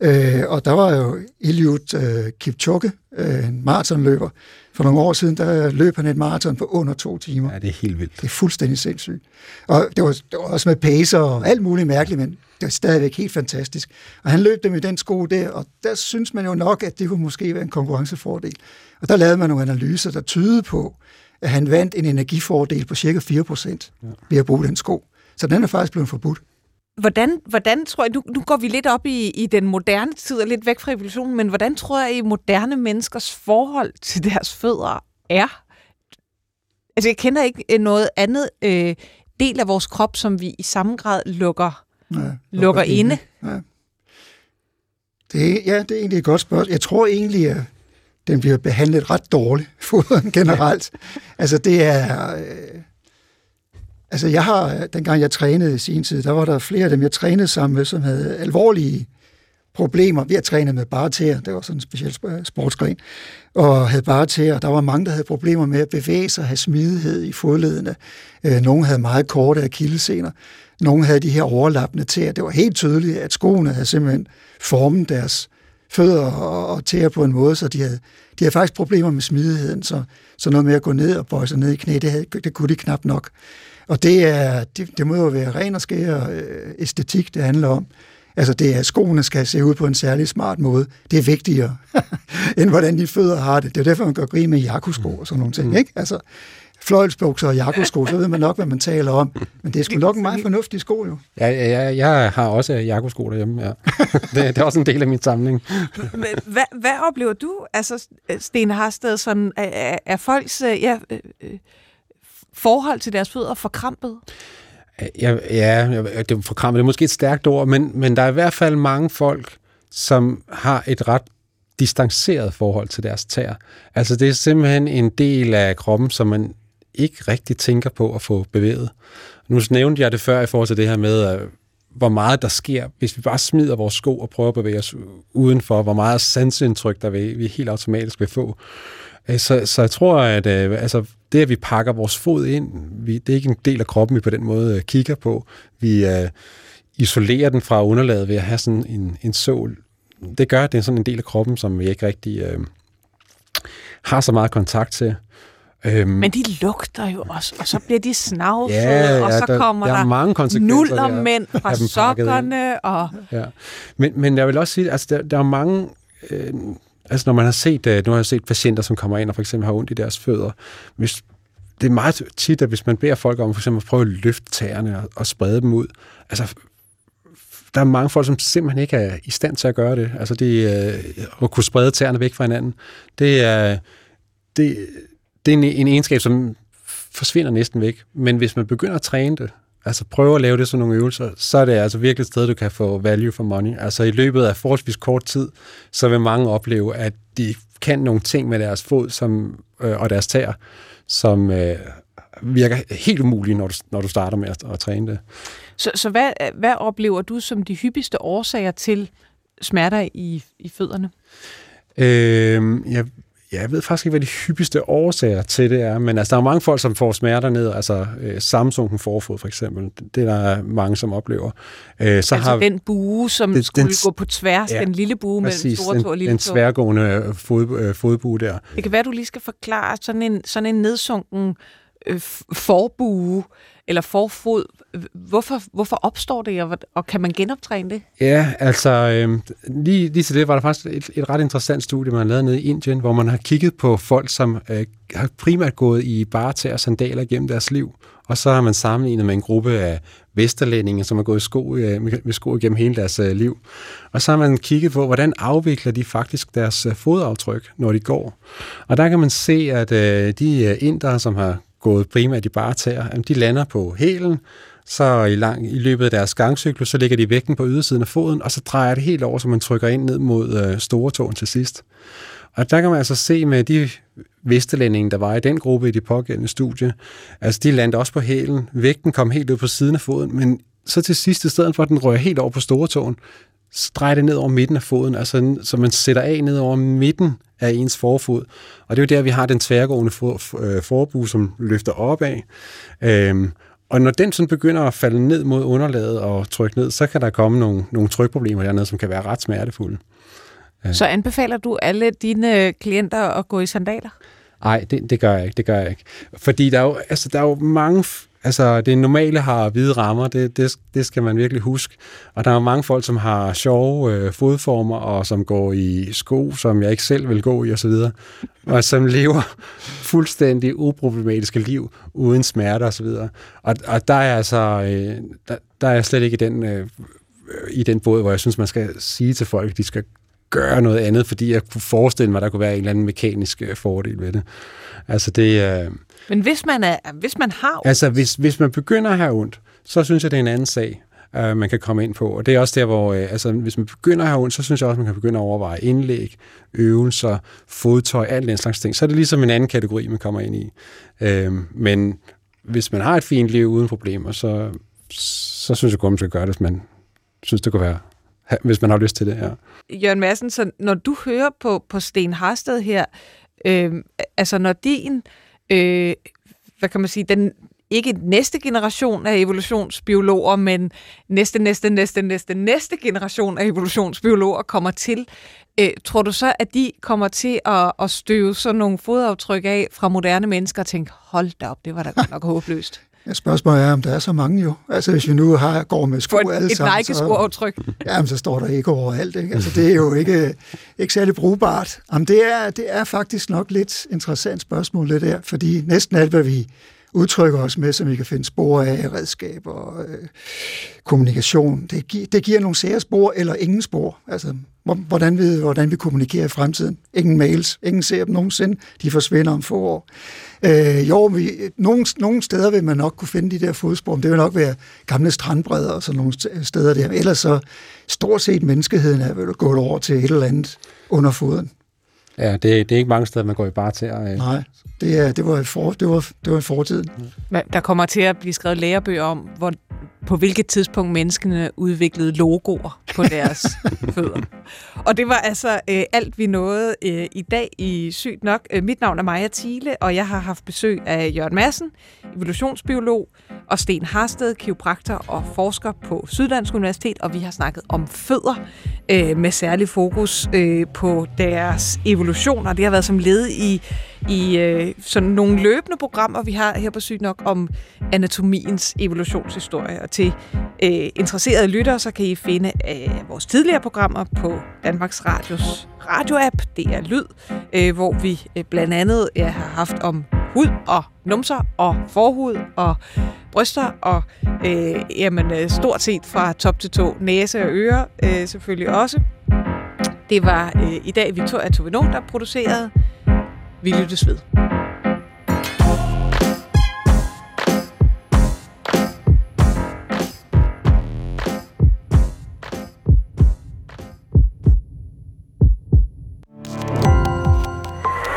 Øh, og der var jo Eliud øh, Kipchoge, øh, en maratonløber. For nogle år siden, der løb han et maraton på under to timer. Ja, det er helt vildt. Det er fuldstændig sindssygt. Og det var, det var også med pacer og alt muligt mærkeligt, men det stadigvæk helt fantastisk. Og han løb dem i den sko der, og der synes man jo nok, at det kunne måske være en konkurrencefordel. Og der lavede man nogle analyser, der tydede på, at han vandt en energifordel på cirka 4% ja. ved at bruge den sko. Så den er faktisk blevet forbudt. Hvordan, hvordan tror jeg, nu, nu går vi lidt op i, i den moderne tid og lidt væk fra evolutionen, men hvordan tror jeg, at moderne menneskers forhold til deres fødder er? Altså, jeg kender ikke noget andet øh, del af vores krop, som vi i samme grad lukker, ja, lukker, lukker inde. Ja. Det, ja, det er egentlig et godt spørgsmål. Jeg tror egentlig, at den bliver behandlet ret dårligt, foderen generelt. altså, det er... Øh, Altså jeg har, dengang jeg trænede i sin tid, der var der flere af dem, jeg trænede sammen med, som havde alvorlige problemer ved at træne med bare tæer. Det var sådan en speciel sportsgren. Og havde bare tæer. Der var mange, der havde problemer med at bevæge sig, have smidighed i fodledene. Øh, nogle havde meget korte akillesener. Nogle havde de her overlappende tæer. Det var helt tydeligt, at skoene havde simpelthen formet deres fødder og tæer på en måde, så de havde, de havde faktisk problemer med smidigheden. Så, så noget med at gå ned og bøje sig ned i knæ, det, havde, det kunne de knap nok. Og det, er, det, det må jo være ren og skær øh, æstetik, det handler om. Altså det er, at skoene skal se ud på en særlig smart måde. Det er vigtigere, end hvordan de fødder har det. Det er derfor, man gør grin med jakkusko og sådan nogle ting. Mm. Ikke? Altså, fløjlsbukser og jakkusko, så ved man nok, hvad man taler om. Men det er sgu nok en meget fornuftig sko, jo. Ja, ja, jeg har også jakkusko derhjemme, ja. det, det er også en del af min samling. hvad, hvad oplever du, altså Sten Harsted, sådan, er, er folks ja, øh, forhold til deres fødder forkrampet? Ja, ja det, forkrampet det er måske et stærkt ord, men, men der er i hvert fald mange folk, som har et ret distanceret forhold til deres tær. Altså det er simpelthen en del af kroppen, som man ikke rigtig tænker på at få bevæget. Nu nævnte jeg det før i forhold til det her med, øh, hvor meget der sker, hvis vi bare smider vores sko og prøver at bevæge os udenfor, hvor meget sansindtryk der vil, vi helt automatisk vil få. Øh, så, så jeg tror, at øh, altså, det, at vi pakker vores fod ind, vi, det er ikke en del af kroppen, vi på den måde øh, kigger på. Vi uh, isolerer den fra underlaget ved at have sådan en, en sål. Det gør, at det er sådan en del af kroppen, som vi ikke rigtig uh, har så meget kontakt til. Øhm, Men de lugter jo også, og så bliver de snavfede, ja, ja, og så der, kommer der, der mange nullermænd fra sokkerne. Og... Ja. Men, men jeg vil også sige, altså der, der er mange... Øh, altså når man har set, øh, nu har jeg set patienter, som kommer ind og for eksempel har ondt i deres fødder, hvis, det er meget tit, at hvis man beder folk om for eksempel at prøve at løfte tæerne og, og sprede dem ud, altså der er mange folk, som simpelthen ikke er i stand til at gøre det. Altså det, øh, at kunne sprede tæerne væk fra hinanden. Det er, det, det er en, en egenskab, som forsvinder næsten væk. Men hvis man begynder at træne det, altså prøve at lave det sådan nogle øvelser, så er det altså virkelig et sted, du kan få value for money. Altså i løbet af forholdsvis kort tid, så vil mange opleve, at de kan nogle ting med deres fod som, øh, og deres tæer, som øh, virker helt umulige, når du, når du starter med at, at træne det. Så, så hvad, hvad oplever du som de hyppigste årsager til smerter i, i fødderne? Øh, jeg Ja, jeg ved faktisk ikke, hvad de hyppigste årsager til det er, men altså, der er mange folk, som får smerter ned, altså øh, Samsung forfod for eksempel, det er der mange, som oplever. Øh, så altså har, den bue, som det, skulle den, gå på tværs, ja, den lille bue præcis, mellem store tog og lille den sværgående fod, øh, fodbue der. Det kan være, du lige skal forklare sådan en, sådan en nedsunken øh, Øh, forbue, eller forfod. Hvorfor, hvorfor opstår det, og, og kan man genoptræne det? Ja, altså øh, lige, lige til det var der faktisk et, et ret interessant studie, man har lavet nede i Indien, hvor man har kigget på folk, som øh, har primært gået i bare til sandaler gennem deres liv, og så har man sammenlignet med en gruppe af vesterlændinge, som har gået i sko, øh, med sko gennem hele deres øh, liv. Og så har man kigget på, hvordan afvikler de faktisk deres øh, fodaftryk, når de går. Og der kan man se, at øh, de øh, indere, som har gået primært i bare tæer, de lander på hælen, så i, lang, i løbet af deres gangcyklus, så ligger de vægten på ydersiden af foden, og så drejer det helt over, så man trykker ind ned mod øh, store tåen til sidst. Og der kan man altså se med de vestelændinge, der var i den gruppe i de pågældende studie, altså de landte også på hælen, vægten kom helt ud på siden af foden, men så til sidst, i stedet for at den rører helt over på store tåen, så drejer det ned over midten af foden, altså så man sætter af ned over midten af ens forfod. Og det er jo der, vi har den tværgående for, øh, forbue, som løfter opad. Øhm, og når den sådan begynder at falde ned mod underlaget og trykke ned, så kan der komme nogle, nogle trykproblemer dernede, som kan være ret smertefulde. Så anbefaler du alle dine klienter at gå i sandaler? Nej, det, det gør jeg ikke. Det gør jeg ikke. Fordi der er jo, altså, der er jo mange Altså, det normale har hvide rammer, det, det, det skal man virkelig huske. Og der er mange folk, som har sjove øh, fodformer, og som går i sko, som jeg ikke selv vil gå i, osv. Og, og som lever fuldstændig uproblematiske liv, uden smerte osv. Og, og der er altså, øh, der, der er jeg slet ikke i den, øh, i den båd, hvor jeg synes, man skal sige til folk, at de skal gøre noget andet, fordi jeg kunne forestille mig, at der kunne være en eller anden mekanisk øh, fordel ved det. Altså det... Øh, men hvis man, er, hvis man har ondt... Altså, hvis, hvis man begynder at have ondt, så synes jeg, det er en anden sag, uh, man kan komme ind på. Og det er også der, hvor... Uh, altså, hvis man begynder at have ondt, så synes jeg også, man kan begynde at overveje indlæg, øvelser, fodtøj, alt den slags ting. Så er det ligesom en anden kategori, man kommer ind i. Uh, men hvis man har et fint liv uden problemer, så, så synes jeg godt, man skal gøre det, hvis man synes, det kunne være hvis man har lyst til det, ja. Jørgen Madsen, så når du hører på, på Sten Harsted her, øh, altså når din øh, Øh, hvad kan man sige, den ikke næste generation af evolutionsbiologer, men næste, næste, næste, næste, næste generation af evolutionsbiologer kommer til. Øh, tror du så, at de kommer til at, at støve sådan nogle fodaftryk af fra moderne mennesker og tænke, hold da op, det var da godt nok håbløst? Ja, spørgsmålet er, om der er så mange jo. Altså, hvis vi nu har, går med sko et, alle et sammen, Nike-skoaftryk. Jamen, så står der ikke overalt. Ikke? Altså, det er jo ikke, ikke særlig brugbart. Jamen, det, er, det er faktisk nok lidt interessant spørgsmål, det der, fordi næsten alt, hvad vi udtrykker os med, som vi kan finde spor af, redskaber, øh, kommunikation, det, gi- det giver nogle sære spor eller ingen spor. Altså, hvor- hvordan vi, hvordan vi kommunikerer i fremtiden. Ingen mails, ingen ser dem nogensinde, de forsvinder om få år. Øh, jo, vi, nogle, nogle steder vil man nok kunne finde de der fodspor, men det vil nok være gamle strandbredder og sådan nogle st- steder der. Ellers så stort set menneskeheden er vel gået over til et eller andet under foden. Ja, det, det er ikke mange steder, man går i bare til. Øh, Nej, det, er, det, var, for, det, var, det var fortiden. Men Der kommer til at blive skrevet lærebøger om, hvor, på hvilket tidspunkt menneskene udviklede logoer på deres fødder. Og det var altså øh, alt, vi nåede øh, i dag i Sygt Nok. Øh, mit navn er Maja Thiele, og jeg har haft besøg af Jørgen Madsen, evolutionsbiolog, og Sten Harsted, kiropraktor og forsker på Syddansk Universitet, og vi har snakket om fødder øh, med særlig fokus øh, på deres evolution, og det har været som led i, i øh, sådan nogle løbende programmer, vi har her på Sygt Nok om anatomiens evolutionshistorie. Og til øh, interesserede lyttere, så kan I finde øh, Øh, vores tidligere programmer på Danmarks Radios radioapp, det er Lyd, øh, hvor vi øh, blandt andet ja, har haft om hud og numser og forhud og bryster og øh, jamen, øh, stort set fra top til tå, næse og ører øh, selvfølgelig også. Det var øh, i dag Victoria Tovinon, der producerede. Vi lyttes ved.